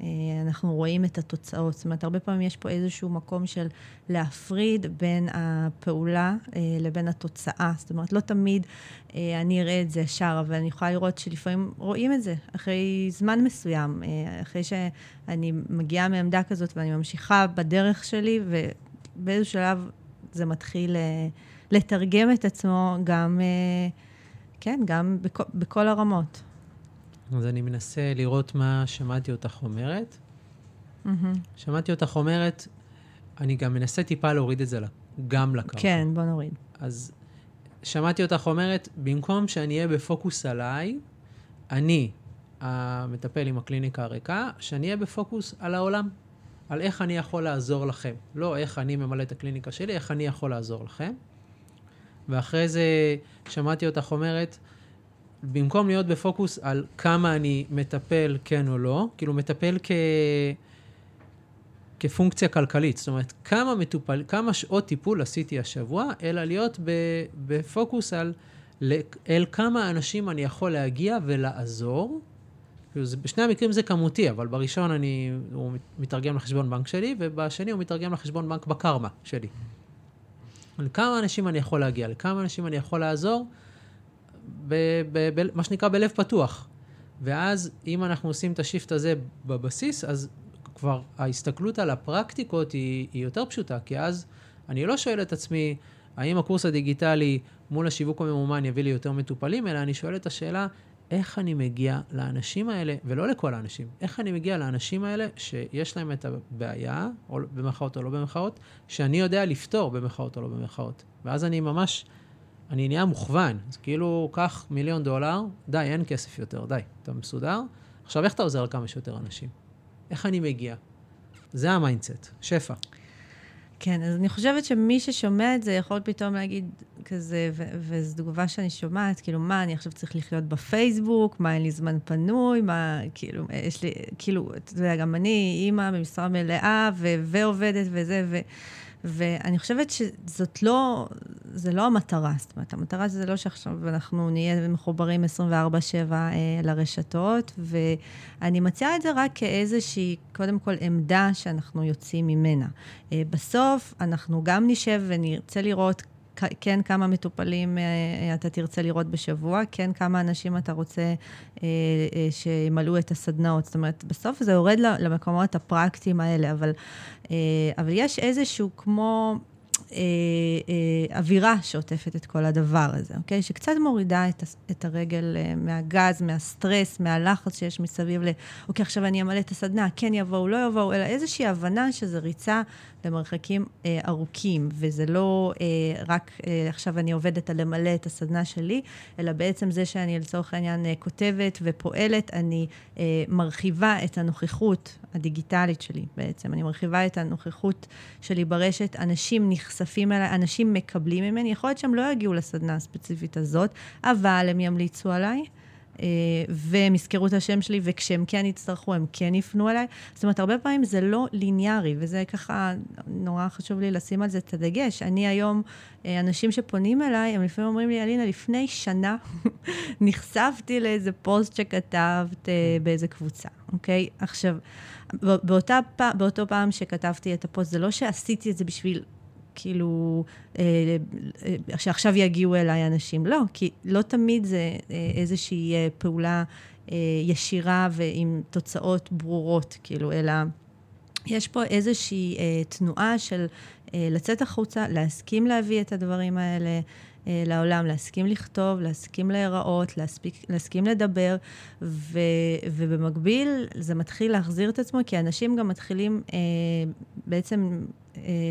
אה, אנחנו רואים את התוצאות. זאת אומרת, הרבה פעמים יש פה איזשהו מקום של להפריד בין הפעולה אה, לבין התוצאה. זאת אומרת, לא תמיד אה, אני אראה את זה ישר, אבל אני יכולה לראות שלפעמים רואים את זה אחרי זמן מסוים, אחרי שאני מגיעה מעמדה כזאת ואני ממשיכה בדרך שלי, ובאיזשהו שלב זה מתחיל לתרגם את עצמו גם, כן, גם בכ, בכל הרמות. אז אני מנסה לראות מה שמעתי אותך אומרת. Mm-hmm. שמעתי אותך אומרת, אני גם מנסה טיפה להוריד את זה גם לקרקע. כן, בוא נוריד. אז שמעתי אותך אומרת, במקום שאני אהיה בפוקוס עליי, אני, המטפל עם הקליניקה הריקה, שאני אהיה בפוקוס על העולם, על איך אני יכול לעזור לכם. לא איך אני ממלא את הקליניקה שלי, איך אני יכול לעזור לכם. ואחרי זה שמעתי אותך אומרת, במקום להיות בפוקוס על כמה אני מטפל כן או לא, כאילו מטפל כ... כפונקציה כלכלית. זאת אומרת, כמה, מטופל, כמה שעות טיפול עשיתי השבוע, אלא להיות בפוקוס על אל כמה אנשים אני יכול להגיע ולעזור. כאילו, בשני המקרים זה כמותי, אבל בראשון אני, הוא מתרגם לחשבון בנק שלי, ובשני הוא מתרגם לחשבון בנק בקרמה שלי. לכמה אנשים אני יכול להגיע, לכמה אנשים אני יכול לעזור, מה שנקרא בלב פתוח. ואז אם אנחנו עושים את השיפט הזה בבסיס, אז כבר ההסתכלות על הפרקטיקות היא, היא יותר פשוטה, כי אז אני לא שואל את עצמי, האם הקורס הדיגיטלי מול השיווק הממומן יביא לי יותר מטופלים, אלא אני שואל את השאלה, איך אני מגיע לאנשים האלה, ולא לכל האנשים, איך אני מגיע לאנשים האלה שיש להם את הבעיה, או במרכאות או לא במרכאות, שאני יודע לפתור במרכאות או לא במרכאות. ואז אני ממש, אני נהיה מוכוון. אז כאילו, קח מיליון דולר, די, אין כסף יותר, די, אתה מסודר. עכשיו, איך אתה עוזר לכמה שיותר אנשים? איך אני מגיע? זה ה mindset, שפע. כן, אז אני חושבת שמי ששומע את זה יכול פתאום להגיד כזה, וזו תגובה שאני שומעת, כאילו, מה, אני עכשיו צריך לחיות בפייסבוק, מה, אין לי זמן פנוי, מה, כאילו, יש לי, כאילו, אתה יודע, גם אני אימא במשרה מלאה, ועובדת וזה, ו... ואני חושבת שזאת לא, זה לא המטרה. זאת אומרת, המטרה זה לא שעכשיו אנחנו נהיה מחוברים 24-7 אה, לרשתות, ואני מציעה את זה רק כאיזושהי, קודם כל, עמדה שאנחנו יוצאים ממנה. אה, בסוף, אנחנו גם נשב ונרצה לראות כן כמה מטופלים אה, אה, אתה תרצה לראות בשבוע, כן כמה אנשים אתה רוצה אה, שימלאו את הסדנאות. זאת אומרת, בסוף זה יורד למקומות הפרקטיים האלה, אבל, אבל יש איזשהו כמו... אה, אה, אווירה שעוטפת את כל הדבר הזה, אוקיי? שקצת מורידה את, את הרגל אה, מהגז, מהסטרס, מהלחץ שיש מסביב ל... אוקיי, עכשיו אני אמלא את הסדנה, כן יבואו, לא יבואו, אלא איזושהי הבנה שזה ריצה למרחקים אה, ארוכים, וזה לא אה, רק אה, עכשיו אני עובדת על למלא את הסדנה שלי, אלא בעצם זה שאני לצורך העניין אה, כותבת ופועלת, אני אה, מרחיבה את הנוכחות הדיגיטלית שלי בעצם, אני מרחיבה את הנוכחות שלי ברשת, אנשים נחשפים אליי, אנשים מקבלים ממני, יכול להיות שהם לא יגיעו לסדנה הספציפית הזאת, אבל הם ימליצו עליי. אה, והם יזכרו את השם שלי, וכשהם כן יצטרכו, הם כן יפנו אליי. זאת אומרת, הרבה פעמים זה לא ליניארי, וזה ככה, נורא חשוב לי לשים על זה את הדגש. אני היום, אה, אנשים שפונים אליי, הם לפעמים אומרים לי, אלינה, לפני שנה נחשפתי לאיזה פוסט שכתבת אה, באיזה קבוצה, אוקיי? עכשיו, באותה, באותו פעם שכתבתי את הפוסט, זה לא שעשיתי את זה בשביל כאילו, אה, אה, שעכשיו יגיעו אליי אנשים. לא, כי לא תמיד זה אה, איזושהי פעולה ישירה ועם תוצאות ברורות, כאילו, אלא יש פה איזושהי תנועה של לצאת החוצה, להסכים להביא את הדברים האלה. לעולם, להסכים לכתוב, להסכים להיראות, להספיק, להסכים לדבר, ו, ובמקביל זה מתחיל להחזיר את עצמו, כי אנשים גם מתחילים אה, בעצם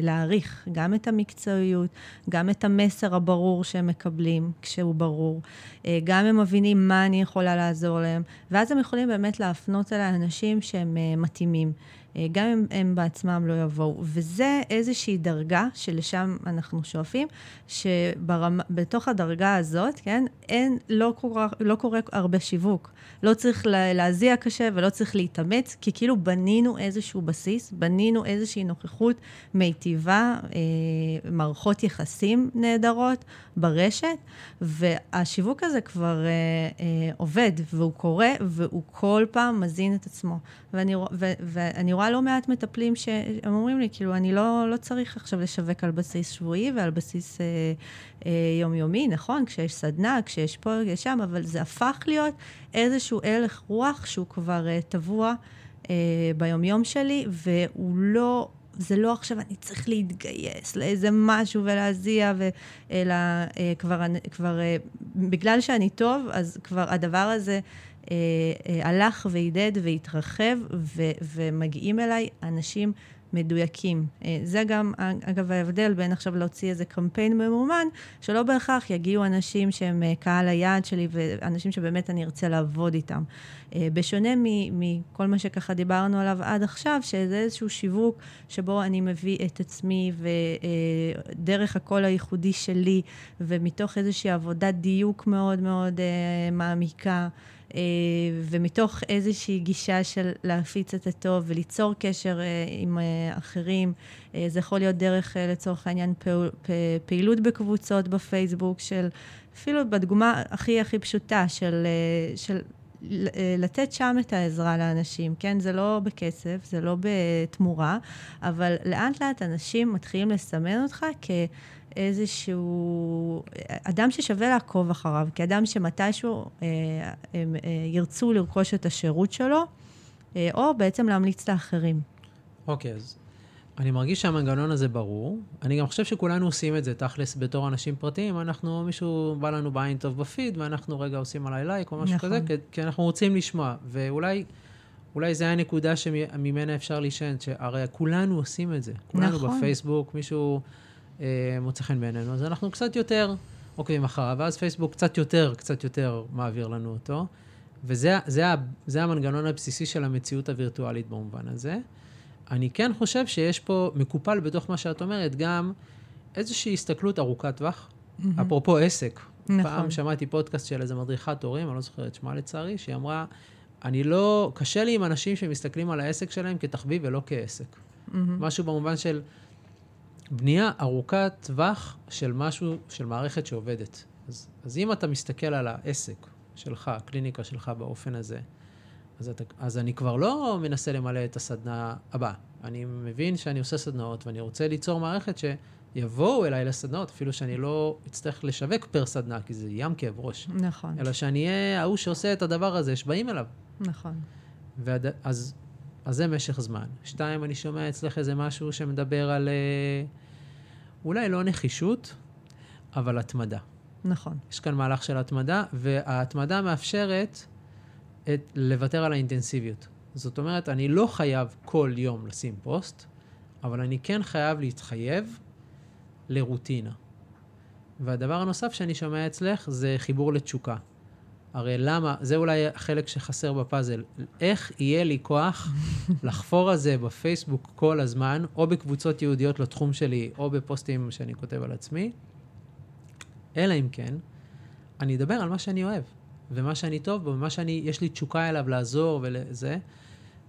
להעריך גם את המקצועיות, גם את המסר הברור שהם מקבלים, כשהוא ברור. אה, גם הם מבינים מה אני יכולה לעזור להם, ואז הם יכולים באמת להפנות אליי אנשים שהם אה, מתאימים. גם אם הם בעצמם לא יבואו. וזה איזושהי דרגה שלשם אנחנו שואפים, שבתוך הדרגה הזאת, כן, אין, לא קורה, לא קורה הרבה שיווק. לא צריך להזיע קשה ולא צריך להתאמץ, כי כאילו בנינו איזשהו בסיס, בנינו איזושהי נוכחות מיטיבה, אה, מערכות יחסים נהדרות ברשת, והשיווק הזה כבר אה, אה, עובד, והוא קורה, והוא כל פעם מזין את עצמו. ואני, ו, ואני רואה לא מעט מטפלים שהם אומרים לי, כאילו, אני לא, לא צריך עכשיו לשווק על בסיס שבועי ועל בסיס אה, אה, יומיומי, נכון? כשיש סדנה, כשיש פה, כשיש שם, אבל זה הפך להיות איזשהו הלך רוח שהוא כבר אה, טבוע אה, ביומיום שלי, והוא לא... זה לא עכשיו אני צריך להתגייס לאיזה משהו ולהזיע, אלא אה, כבר, כבר אה, בגלל שאני טוב, אז כבר הדבר הזה הלך והידד והתרחב, ו, ומגיעים אליי אנשים מדויקים. אה, זה גם, אגב, ההבדל בין עכשיו להוציא איזה קמפיין ממומן, שלא בהכרח יגיעו אנשים שהם אה, קהל היעד שלי ואנשים שבאמת אני ארצה לעבוד איתם. אה, בשונה מכל מה שככה דיברנו עליו עד עכשיו, שזה איזשהו שיווק שבו אני מביא את עצמי ודרך הקול הייחודי שלי, ומתוך איזושהי עבודת דיוק מאוד מאוד מעמיקה. אה, ומתוך איזושהי גישה של להפיץ את הטוב וליצור קשר אה, עם אה, אחרים, זה יכול להיות דרך, לצורך העניין, פעילות בקבוצות בפייסבוק של, אפילו בדוגמה הכי הכי פשוטה, של, של לתת שם את העזרה לאנשים, כן? זה לא בכסף, זה לא בתמורה, אבל לאט לאט אנשים מתחילים לסמן אותך כ... איזשהו אדם ששווה לעקוב אחריו, כאדם שמתישהו אה, הם אה, ירצו לרכוש את השירות שלו, אה, או בעצם להמליץ לאחרים. אוקיי, אז אני מרגיש שהמנגנון הזה ברור. אני גם חושב שכולנו עושים את זה תכלס בתור אנשים פרטיים. אנחנו, מישהו בא לנו בעין טוב בפיד, ואנחנו רגע עושים עליי לייק או משהו נכון. כזה, כי, כי אנחנו רוצים לשמוע. ואולי... אולי זו הנקודה שממנה אפשר להישען, שהרי כולנו עושים את זה. כולנו נכון. בפייסבוק, מישהו מוצא חן בעינינו, אז אנחנו קצת יותר עוקבים אחריו, ואז פייסבוק קצת יותר, קצת יותר מעביר לנו אותו. וזה זה, זה המנגנון הבסיסי של המציאות הווירטואלית במובן הזה. אני כן חושב שיש פה, מקופל בתוך מה שאת אומרת, גם איזושהי הסתכלות ארוכת טווח. Mm-hmm. אפרופו עסק. נכון. פעם שמעתי פודקאסט של איזה מדריכת הורים, אני לא זוכר את שמה לצערי, שהיא אמרה, אני לא, קשה לי עם אנשים שמסתכלים על העסק שלהם כתחביב ולא כעסק. Mm-hmm. משהו במובן של, בנייה ארוכת טווח של משהו, של מערכת שעובדת. אז, אז אם אתה מסתכל על העסק שלך, הקליניקה שלך באופן הזה, אז, אתה, אז אני כבר לא מנסה למלא את הסדנה הבאה. אני מבין שאני עושה סדנאות ואני רוצה ליצור מערכת שיבואו אליי לסדנאות, אפילו שאני לא אצטרך לשווק פר סדנה, כי זה ים כאב ראש. נכון. אלא שאני אהיה ההוא שעושה את הדבר הזה, שבאים אליו. נכון. ועד, אז, אז זה משך זמן. שתיים, אני שומע אצלך איזה משהו שמדבר על... Uh, אולי לא נחישות, אבל התמדה. נכון. יש כאן מהלך של התמדה, וההתמדה מאפשרת את, לוותר על האינטנסיביות. זאת אומרת, אני לא חייב כל יום לשים פוסט, אבל אני כן חייב להתחייב לרוטינה. והדבר הנוסף שאני שומע אצלך זה חיבור לתשוקה. הרי למה, זה אולי החלק שחסר בפאזל, איך יהיה לי כוח לחפור על זה בפייסבוק כל הזמן, או בקבוצות יהודיות לתחום שלי, או בפוסטים שאני כותב על עצמי, אלא אם כן, אני אדבר על מה שאני אוהב, ומה שאני טוב בו, ומה שאני, יש לי תשוקה אליו לעזור ולזה.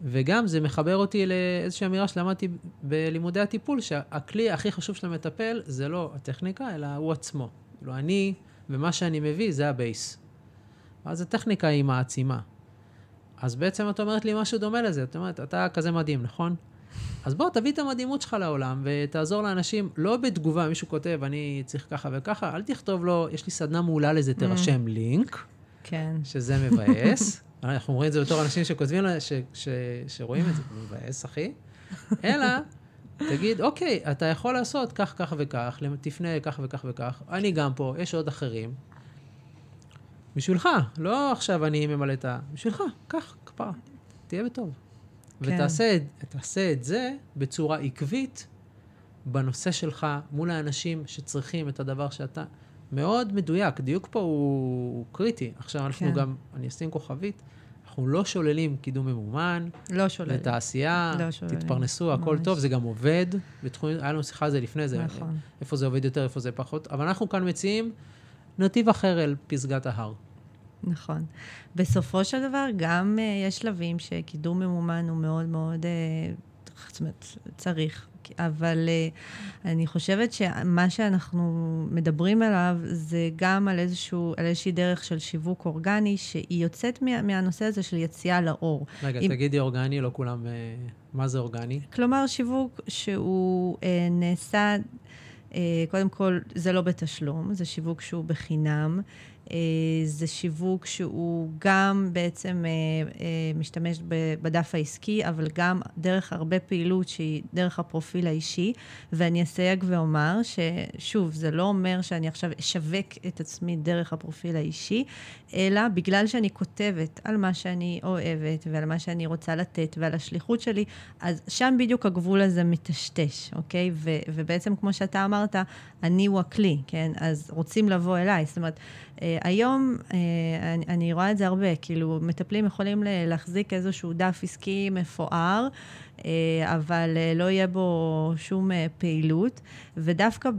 וגם זה מחבר אותי לאיזושהי אמירה שלמדתי בלימודי הטיפול, שהכלי הכי חשוב של המטפל זה לא הטכניקה, אלא הוא עצמו. כאילו, אני ומה שאני מביא זה הבייס. ואז הטכניקה היא מעצימה. אז בעצם את אומרת לי משהו דומה לזה, את אומרת, אתה כזה מדהים, נכון? אז בוא, תביא את המדהימות שלך לעולם ותעזור לאנשים, לא בתגובה, מישהו כותב, אני צריך ככה וככה, אל תכתוב לו, יש לי סדנה מעולה לזה, תרשם mm. לינק. כן. שזה מבאס. אנחנו אומרים את זה בתור אנשים שכותבים, ש, ש, שרואים את זה, מבאס, אחי. אלא, תגיד, אוקיי, אתה יכול לעשות כך, כך וכך, תפנה כך וכך וכך, אני גם פה, יש עוד אחרים, בשבילך, לא עכשיו אני ממלא את ה... בשבילך, קח, כפרה, תהיה בטוב. כן. ותעשה את זה בצורה עקבית בנושא שלך, מול האנשים שצריכים את הדבר שאתה... מאוד מדויק, דיוק פה הוא, הוא קריטי. עכשיו אנחנו כן. גם, אני אשים כוכבית, אנחנו לא שוללים קידום ממומן. לא שוללים. לתעשייה, לא שוללים. תתפרנסו, הכל טוב, זה גם עובד. בתחום, היה לנו שיחה על זה לפני זה, נכון. איפה זה עובד יותר, איפה זה פחות, אבל אנחנו כאן מציעים נתיב אחר אל פסגת ההר. נכון. בסופו של דבר, גם uh, יש שלבים שקידום ממומן הוא מאוד מאוד, uh, זאת אומרת, צריך. אבל uh, אני חושבת שמה שאנחנו מדברים עליו זה גם על, איזשהו, על איזושהי דרך של שיווק אורגני, שהיא יוצאת מה, מהנושא הזה של יציאה לאור. רגע, אם... תגידי אורגני, לא כולם... Uh, מה זה אורגני? כלומר, שיווק שהוא uh, נעשה... קודם כל, זה לא בתשלום, זה שיווק שהוא בחינם. אה, זה שיווק שהוא גם בעצם אה, אה, משתמש בדף העסקי, אבל גם דרך הרבה פעילות שהיא דרך הפרופיל האישי. ואני אסייג ואומר ששוב, זה לא אומר שאני עכשיו אשווק את עצמי דרך הפרופיל האישי, אלא בגלל שאני כותבת על מה שאני אוהבת ועל מה שאני רוצה לתת ועל השליחות שלי, אז שם בדיוק הגבול הזה מטשטש, אוקיי? ובעצם, כמו שאתה אמרת, אני הוא הכלי, כן? אז רוצים לבוא אליי. זאת אומרת, היום אה, אני, אני רואה את זה הרבה, כאילו, מטפלים יכולים להחזיק איזשהו דף עסקי מפואר, אה, אבל לא יהיה בו שום פעילות, ודווקא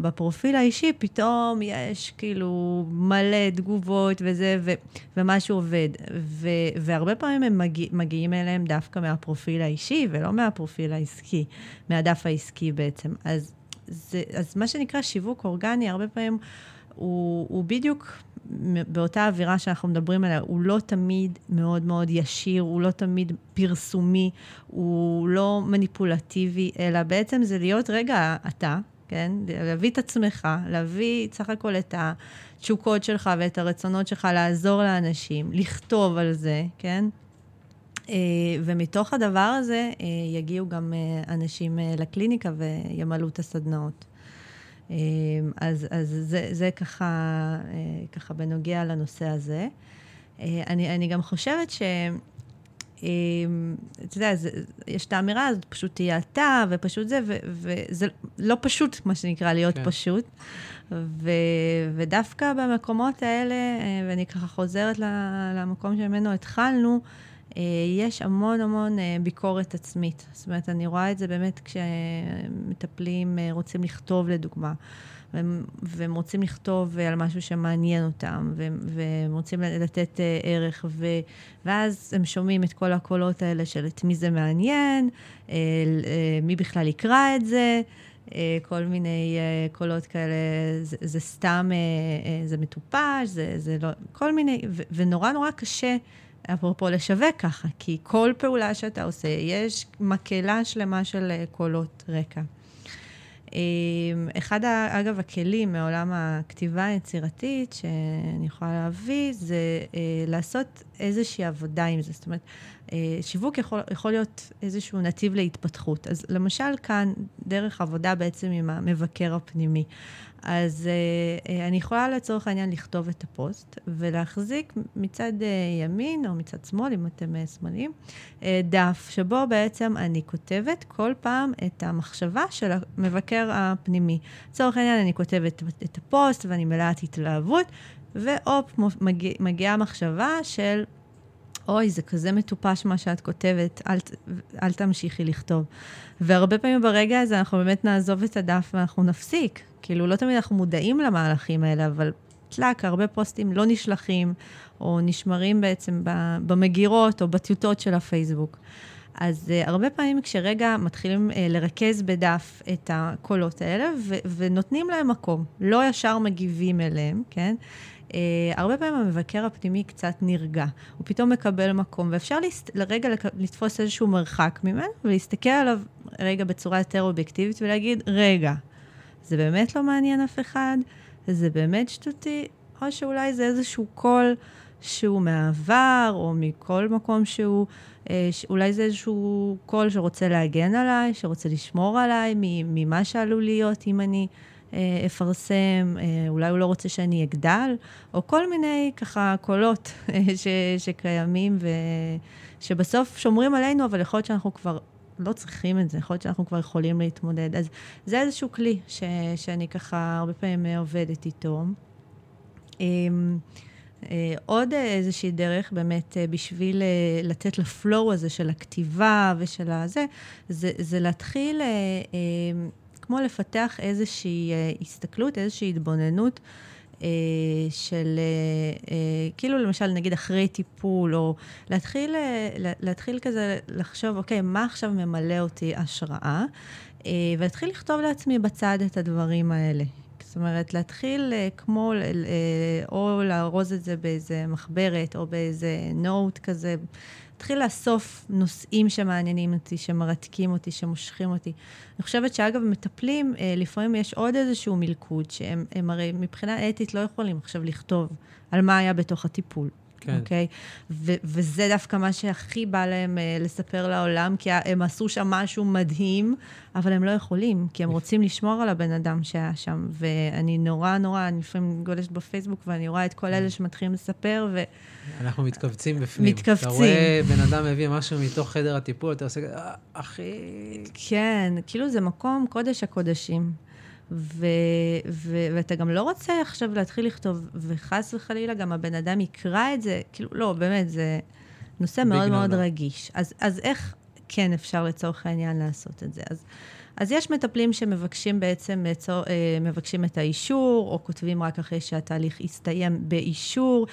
בפרופיל האישי פתאום יש כאילו מלא תגובות וזה, ו, ומשהו עובד. ו, והרבה פעמים הם מגיע, מגיעים אליהם דווקא מהפרופיל האישי, ולא מהפרופיל העסקי, מהדף העסקי בעצם. אז, זה, אז מה שנקרא שיווק אורגני, הרבה פעמים... הוא, הוא בדיוק באותה אווירה שאנחנו מדברים עליה, הוא לא תמיד מאוד מאוד ישיר, הוא לא תמיד פרסומי, הוא לא מניפולטיבי, אלא בעצם זה להיות רגע אתה, כן? להביא את עצמך, להביא סך הכל את התשוקות שלך ואת הרצונות שלך לעזור לאנשים, לכתוב על זה, כן? אה, ומתוך הדבר הזה אה, יגיעו גם אה, אנשים לקליניקה וימלאו את הסדנאות. אמ, אז, אז זה, זה ככה, אה, ככה בנוגע לנושא הזה. אה, אני, אני גם חושבת ש... אמ, אתה יודע, יש את האמירה הזאת, פשוט תהיה אתה, ופשוט זה, ו, וזה לא פשוט, מה שנקרא, להיות כן. פשוט. ו, ודווקא במקומות האלה, אה, ואני ככה חוזרת למקום שממנו התחלנו, יש המון המון אה, ביקורת עצמית. זאת אומרת, אני רואה את זה באמת כשמטפלים אה, רוצים לכתוב, לדוגמה. והם, והם רוצים לכתוב על משהו שמעניין אותם, והם, והם רוצים לתת ערך, ו, ואז הם שומעים את כל הקולות האלה של את מי זה מעניין, מי בכלל יקרא את זה, כל מיני קולות כאלה, זה, זה סתם, זה מטופש, זה, זה לא, כל מיני, ו, ונורא נורא קשה אפרופו לשווק ככה, כי כל פעולה שאתה עושה, יש מקהלה שלמה של אה, קולות רקע. אה, אחד, אגב, הכלים מעולם הכתיבה היצירתית שאני יכולה להביא, זה אה, לעשות איזושהי עבודה עם זה. זאת אומרת, שיווק יכול, יכול להיות איזשהו נתיב להתפתחות. אז למשל כאן, דרך עבודה בעצם עם המבקר הפנימי. אז אה, אה, אני יכולה לצורך העניין לכתוב את הפוסט ולהחזיק מצד ימין או מצד שמאל, אם אתם שמאליים, דף שבו בעצם אני כותבת כל פעם את המחשבה של המבקר הפנימי. לצורך העניין אני כותבת את הפוסט ואני מלאת התלהבות, והופ, מגיע, מגיעה מחשבה של... אוי, זה כזה מטופש מה שאת כותבת, אל, אל תמשיכי לכתוב. והרבה פעמים ברגע הזה אנחנו באמת נעזוב את הדף ואנחנו נפסיק. כאילו, לא תמיד אנחנו מודעים למהלכים האלה, אבל טלאק, הרבה פוסטים לא נשלחים, או נשמרים בעצם במגירות או בטיוטות של הפייסבוק. אז uh, הרבה פעמים כשרגע מתחילים uh, לרכז בדף את הקולות האלה, ו- ונותנים להם מקום, לא ישר מגיבים אליהם, כן? Uh, הרבה פעמים המבקר הפנימי קצת נרגע, הוא פתאום מקבל מקום, ואפשר להסת... לרגע לתפוס איזשהו מרחק ממנו ולהסתכל עליו רגע בצורה יותר אובייקטיבית ולהגיד, רגע, זה באמת לא מעניין אף אחד, זה באמת שטותי, או שאולי זה איזשהו קול שהוא מהעבר, או מכל מקום שהוא, אה, אולי זה איזשהו קול שרוצה להגן עליי, שרוצה לשמור עליי ממה שעלול להיות אם אני אה, אפרסם, אה, אולי הוא לא רוצה שאני אגדל, או כל מיני ככה קולות ש, שקיימים ושבסוף שומרים עלינו, אבל יכול להיות שאנחנו כבר לא צריכים את זה, יכול להיות שאנחנו כבר יכולים להתמודד. אז זה איזשהו כלי ש, שאני ככה הרבה פעמים עובדת איתו. אמ, אה, עוד איזושהי דרך באמת אה, בשביל אה, לתת לפלואו הזה של הכתיבה ושל הזה, זה, זה להתחיל כמו לפתח איזושהי הסתכלות, איזושהי התבוננות. אה, של, אה, אה, כאילו למשל, נגיד אחרי טיפול, או להתחיל, להתחיל כזה לחשוב, אוקיי, מה עכשיו ממלא אותי השראה? ולהתחיל לכתוב לעצמי בצד את הדברים האלה. זאת אומרת, להתחיל כמו, או לארוז את זה באיזה מחברת, או באיזה נוט כזה. להתחיל לאסוף נושאים שמעניינים אותי, שמרתקים אותי, שמושכים אותי. אני חושבת שאגב, מטפלים, אה, לפעמים יש עוד איזשהו מלכוד, שהם הרי מבחינה אתית לא יכולים עכשיו לכתוב על מה היה בתוך הטיפול. כן. אוקיי? ו- וזה דווקא מה שהכי בא להם uh, לספר לעולם, כי הם עשו שם משהו מדהים, אבל הם לא יכולים, כי הם רוצים לשמור על הבן אדם שהיה שם. ואני נורא נורא, אני לפעמים גולשת בפייסבוק ואני רואה את כל אלה שמתחילים לספר, ו... אנחנו מתכווצים בפנים. מתכווצים. אתה רואה בן אדם מביא משהו מתוך חדר הטיפול, אתה עושה, אה, אחי... כן, כאילו זה מקום קודש הקודשים. ו- ו- ואתה גם לא רוצה עכשיו להתחיל לכתוב, וחס וחלילה גם הבן אדם יקרא את זה, כאילו, לא, באמת, זה נושא מאוד מאוד רגיש. אז, אז איך כן אפשר לצורך העניין לעשות את זה? אז אז יש מטפלים שמבקשים בעצם, אה, מבקשים את האישור, או כותבים רק אחרי שהתהליך יסתיים באישור,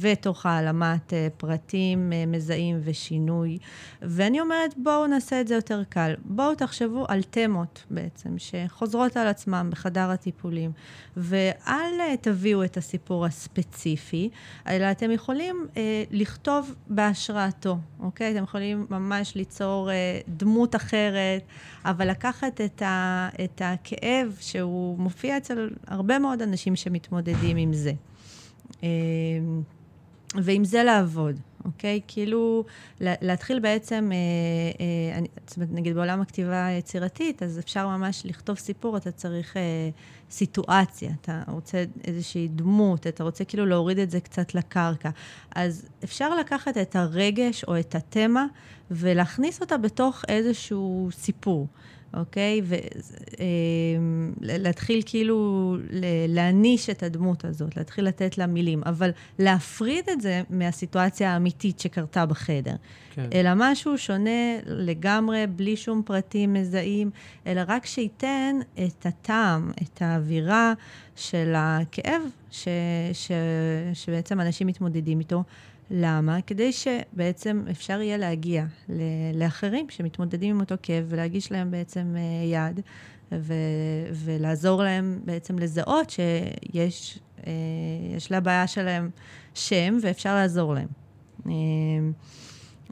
ותוך העלמת אה, פרטים אה, מזהים ושינוי. ואני אומרת, בואו נעשה את זה יותר קל. בואו תחשבו על תמות בעצם, שחוזרות על עצמם בחדר הטיפולים, ואל תביאו את הסיפור הספציפי, אלא אתם יכולים אה, לכתוב בהשראתו, אוקיי? אתם יכולים ממש ליצור אה, דמות אחרת, אבל לקחת את, ה, את הכאב שהוא מופיע אצל הרבה מאוד אנשים שמתמודדים עם זה. אה, ועם זה לעבוד, אוקיי? כאילו, להתחיל בעצם, אה, אה, זאת אומרת, נגיד בעולם הכתיבה היצירתית, אז אפשר ממש לכתוב סיפור, אתה צריך אה, סיטואציה, אתה רוצה איזושהי דמות, אתה רוצה כאילו להוריד את זה קצת לקרקע. אז אפשר לקחת את הרגש או את התמה ולהכניס אותה בתוך איזשהו סיפור. אוקיי? ולהתחיל אמ, כאילו להעניש את הדמות הזאת, להתחיל לתת לה מילים, אבל להפריד את זה מהסיטואציה האמיתית שקרתה בחדר. כן. אלא משהו שונה לגמרי, בלי שום פרטים מזהים, אלא רק שייתן את הטעם, את האווירה של הכאב ש, ש, שבעצם אנשים מתמודדים איתו. למה? כדי שבעצם אפשר יהיה להגיע לאחרים שמתמודדים עם אותו כאב ולהגיש להם בעצם אה, יד ו- ולעזור להם בעצם לזהות שיש אה, לבעיה שלהם שם ואפשר לעזור להם. אה,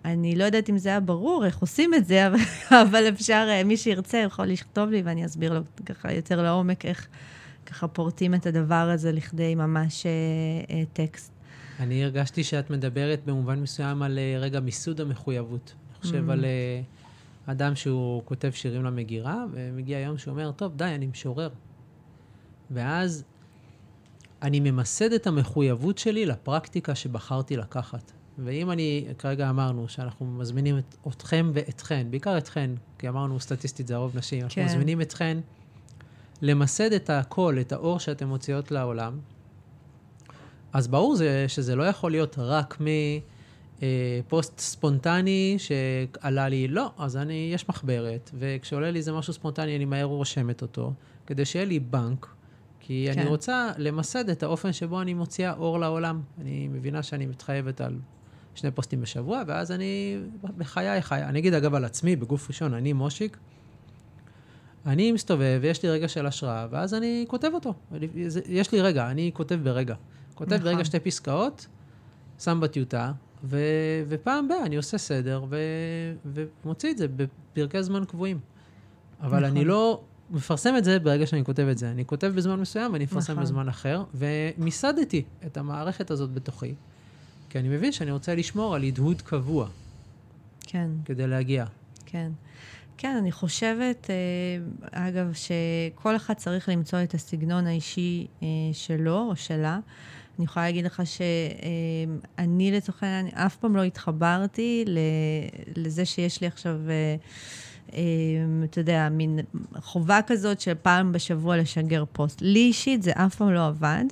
אני לא יודעת אם זה היה ברור איך עושים את זה, אבל אפשר, מי שירצה יכול לכתוב לי ואני אסביר לו ככה יותר לעומק איך ככה פורטים את הדבר הזה לכדי ממש טקסט. אני הרגשתי שאת מדברת במובן מסוים על אה, רגע מיסוד המחויבות. אני חושב mm. על אה, אדם שהוא כותב שירים למגירה, ומגיע יום שהוא אומר, טוב, די, אני משורר. ואז אני ממסד את המחויבות שלי לפרקטיקה שבחרתי לקחת. ואם אני, כרגע אמרנו שאנחנו מזמינים את, אתכם ואתכן, בעיקר אתכן, כי אמרנו סטטיסטית זה הרוב נשים, כן. אנחנו מזמינים אתכן למסד את הקול, את האור שאתן מוציאות לעולם, אז ברור זה, שזה לא יכול להיות רק מפוסט אה, ספונטני שעלה לי, לא, אז אני, יש מחברת, וכשעולה לי איזה משהו ספונטני, אני מהר רושמת אותו, כדי שיהיה לי בנק, כי כן. אני רוצה למסד את האופן שבו אני מוציאה אור לעולם. אני מבינה שאני מתחייבת על שני פוסטים בשבוע, ואז אני בחיי חי. אני אגיד אגב על עצמי, בגוף ראשון, אני מושיק, אני מסתובב ויש לי רגע של השראה, ואז אני כותב אותו. יש לי רגע, אני כותב ברגע. כותב נכון. ברגע שתי פסקאות, שם בטיוטה, ו, ופעם הבאה אני עושה סדר ו, ומוציא את זה בפרקי זמן קבועים. אבל נכון. אני לא מפרסם את זה ברגע שאני כותב את זה. אני כותב בזמן מסוים ואני מפרסם נכון. בזמן אחר, ומיסדתי את המערכת הזאת בתוכי, כי אני מבין שאני רוצה לשמור על הדהוד קבוע. כן. כדי להגיע. כן. כן, אני חושבת, אה, אגב, שכל אחד צריך למצוא את הסגנון האישי אה, שלו או שלה. אני יכולה להגיד לך שאני לצורך העניין אף פעם לא התחברתי לזה שיש לי עכשיו, אה, אה, אתה יודע, מין חובה כזאת של פעם בשבוע לשגר פוסט. לי אישית זה אף פעם לא עבד.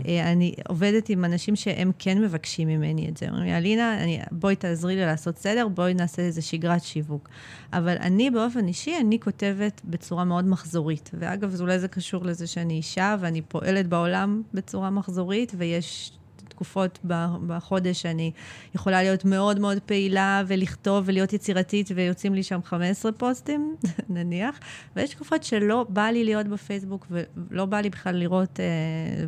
כן. אה, אני עובדת עם אנשים שהם כן מבקשים ממני את זה. אומרים לי, אלינה, אני, בואי תעזרי לי לעשות סדר, בואי נעשה איזה שגרת שיווק. אבל אני באופן אישי, אני כותבת בצורה מאוד מחזורית. ואגב, אולי זה קשור לזה שאני אישה ואני פועלת בעולם בצורה מחזורית, ויש תקופות בחודש שאני יכולה להיות מאוד מאוד פעילה ולכתוב ולהיות יצירתית, ויוצאים לי שם 15 פוסטים, נניח, ויש תקופות שלא בא לי להיות בפייסבוק, ולא בא לי בכלל לראות אה,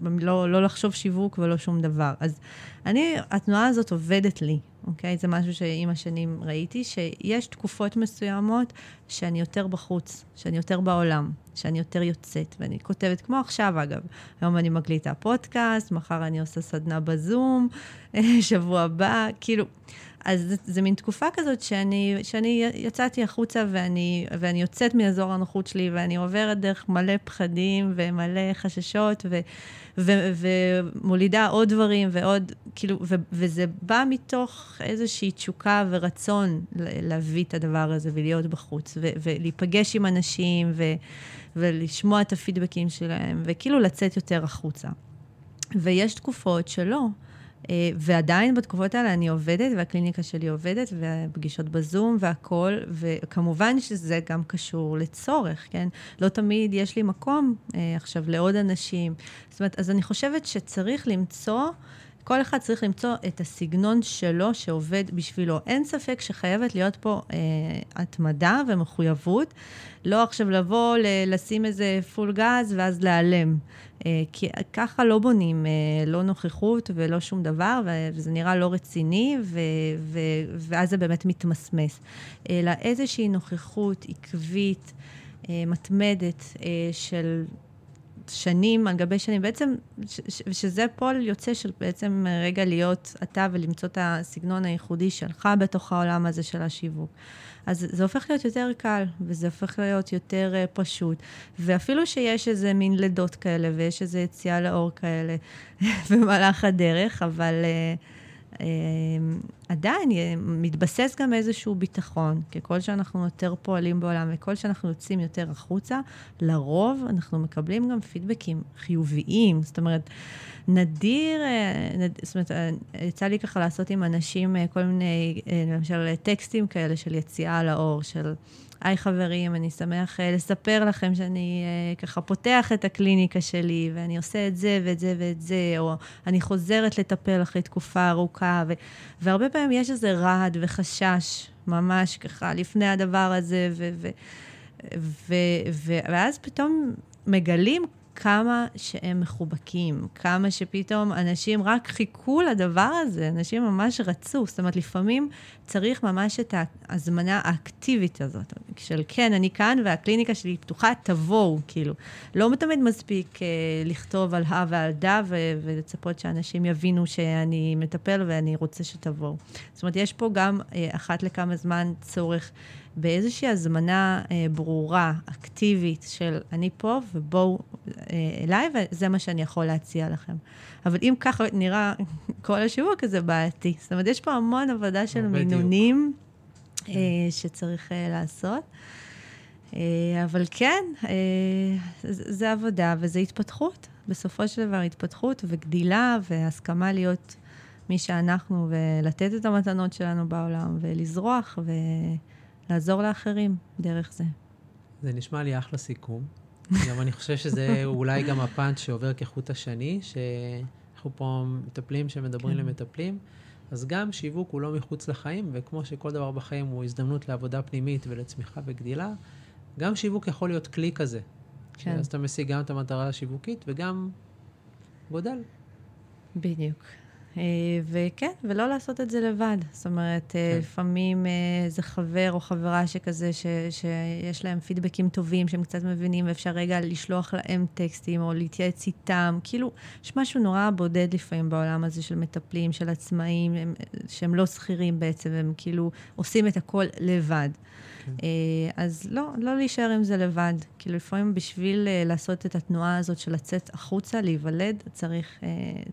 ולא לא לחשוב שיווק ולא שום דבר. אז אני, התנועה הזאת עובדת לי. אוקיי? זה משהו שעם השנים ראיתי, שיש תקופות מסוימות שאני יותר בחוץ, שאני יותר בעולם, שאני יותר יוצאת, ואני כותבת, כמו עכשיו אגב, היום אני מקליטה פודקאסט, מחר אני עושה סדנה בזום, שבוע הבא, כאילו... אז זה, מין תקופה כזאת שאני, שאני יצאתי החוצה ואני, ואני יוצאת מאזור הנוחות שלי ואני עוברת דרך מלא פחדים ומלא חששות ו, ו, ומולידה עוד דברים ועוד, כאילו, ו, וזה בא מתוך איזושהי תשוקה ורצון להביא את הדבר הזה ולהיות בחוץ ו, ולהיפגש עם אנשים ו, ולשמוע את הפידבקים שלהם וכאילו לצאת יותר החוצה. ויש תקופות שלא. אה, ועדיין בתקופות האלה אני עובדת, והקליניקה שלי עובדת, והפגישות בזום והכול, וכמובן שזה גם קשור לצורך, כן? לא תמיד יש לי מקום אה, עכשיו לעוד אנשים. זאת אומרת, אז אני חושבת שצריך למצוא... כל אחד צריך למצוא את הסגנון שלו שעובד בשבילו. אין ספק שחייבת להיות פה אה, התמדה ומחויבות. לא עכשיו לבוא, ל- לשים איזה פול גז ואז להיעלם. אה, כי ככה לא בונים, אה, לא נוכחות ולא שום דבר, וזה נראה לא רציני, ו- ו- ואז זה באמת מתמסמס. אלא איזושהי נוכחות עקבית, אה, מתמדת, אה, של שנים על גבי שנים, בעצם, ש, שזה פועל יוצא של בעצם רגע להיות אתה ולמצוא את הסגנון הייחודי שלך בתוך העולם הזה של השיווק. אז זה הופך להיות יותר קל, וזה הופך להיות יותר uh, פשוט. ואפילו שיש איזה מין לידות כאלה, ויש איזה יציאה לאור כאלה במהלך הדרך, אבל... Uh, עדיין מתבסס גם איזשהו ביטחון. ככל שאנחנו יותר פועלים בעולם וככל שאנחנו יוצאים יותר החוצה, לרוב אנחנו מקבלים גם פידבקים חיוביים. זאת אומרת, נדיר, אה, נד, זאת אומרת, אה, יצא לי ככה לעשות עם אנשים אה, כל מיני, למשל, טקסטים כאלה של יציאה לאור, של... היי חברים, אני שמח uh, לספר לכם שאני uh, ככה פותח את הקליניקה שלי, ואני עושה את זה ואת זה ואת זה, או אני חוזרת לטפל אחרי תקופה ארוכה, ו- והרבה פעמים יש איזה רעד וחשש, ממש ככה, לפני הדבר הזה, ו- ו- ו- ו- ואז פתאום מגלים כמה שהם מחובקים, כמה שפתאום אנשים רק חיכו לדבר הזה, אנשים ממש רצו. זאת אומרת, לפעמים צריך ממש את ההזמנה האקטיבית הזאת, של כן, אני כאן והקליניקה שלי פתוחה, תבואו, כאילו. לא תמיד מספיק אה, לכתוב על הא ועל דא ולצפות שאנשים יבינו שאני מטפל ואני רוצה שתבואו. זאת אומרת, יש פה גם אה, אחת לכמה זמן צורך. באיזושהי הזמנה אה, ברורה, אקטיבית, של אני פה ובואו אה, אליי, וזה מה שאני יכול להציע לכם. אבל אם ככה נראה כל השיווק הזה בעייתי. זאת אומרת, יש פה המון עבודה של מינונים אה, כן. שצריך אה, לעשות. אה, אבל כן, אה, זה עבודה וזה התפתחות. בסופו של דבר התפתחות וגדילה והסכמה להיות מי שאנחנו ולתת את המתנות שלנו בעולם ולזרוח ו... לעזור לאחרים דרך זה. זה נשמע לי אחלה סיכום. גם אני חושב שזה אולי גם הפאנץ' שעובר כחוט השני, שאנחנו פה מטפלים שמדברים כן. למטפלים. אז גם שיווק הוא לא מחוץ לחיים, וכמו שכל דבר בחיים הוא הזדמנות לעבודה פנימית ולצמיחה וגדילה, גם שיווק יכול להיות כלי כזה. כן. אז אתה משיג גם את המטרה השיווקית וגם גודל. בדיוק. אה, וכן, ולא לעשות את זה לבד. זאת אומרת, אה, כן. לפעמים אה, חבר או חברה שכזה, ש, שיש להם פידבקים טובים, שהם קצת מבינים, ואפשר רגע לשלוח להם טקסטים או להתייעץ איתם. כאילו, יש משהו נורא בודד לפעמים בעולם הזה של מטפלים, של עצמאים, הם, שהם לא שכירים בעצם, הם כאילו עושים את הכל לבד. כן. אז לא, לא להישאר עם זה לבד. כאילו, לפעמים בשביל לעשות את התנועה הזאת של לצאת החוצה, להיוולד, צריך,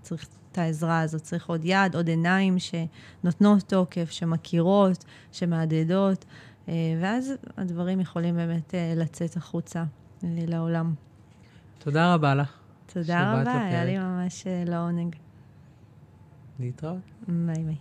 צריך את העזרה הזאת. צריך עוד יד, עוד עיניים שנותנות תוקף, שמכירות, שמהדהדות, אה, ואז הדברים יכולים באמת אה, לצאת החוצה אה, לעולם. תודה רבה לך. תודה רבה, היה לי ממש לעונג. להתראות. ביי ביי.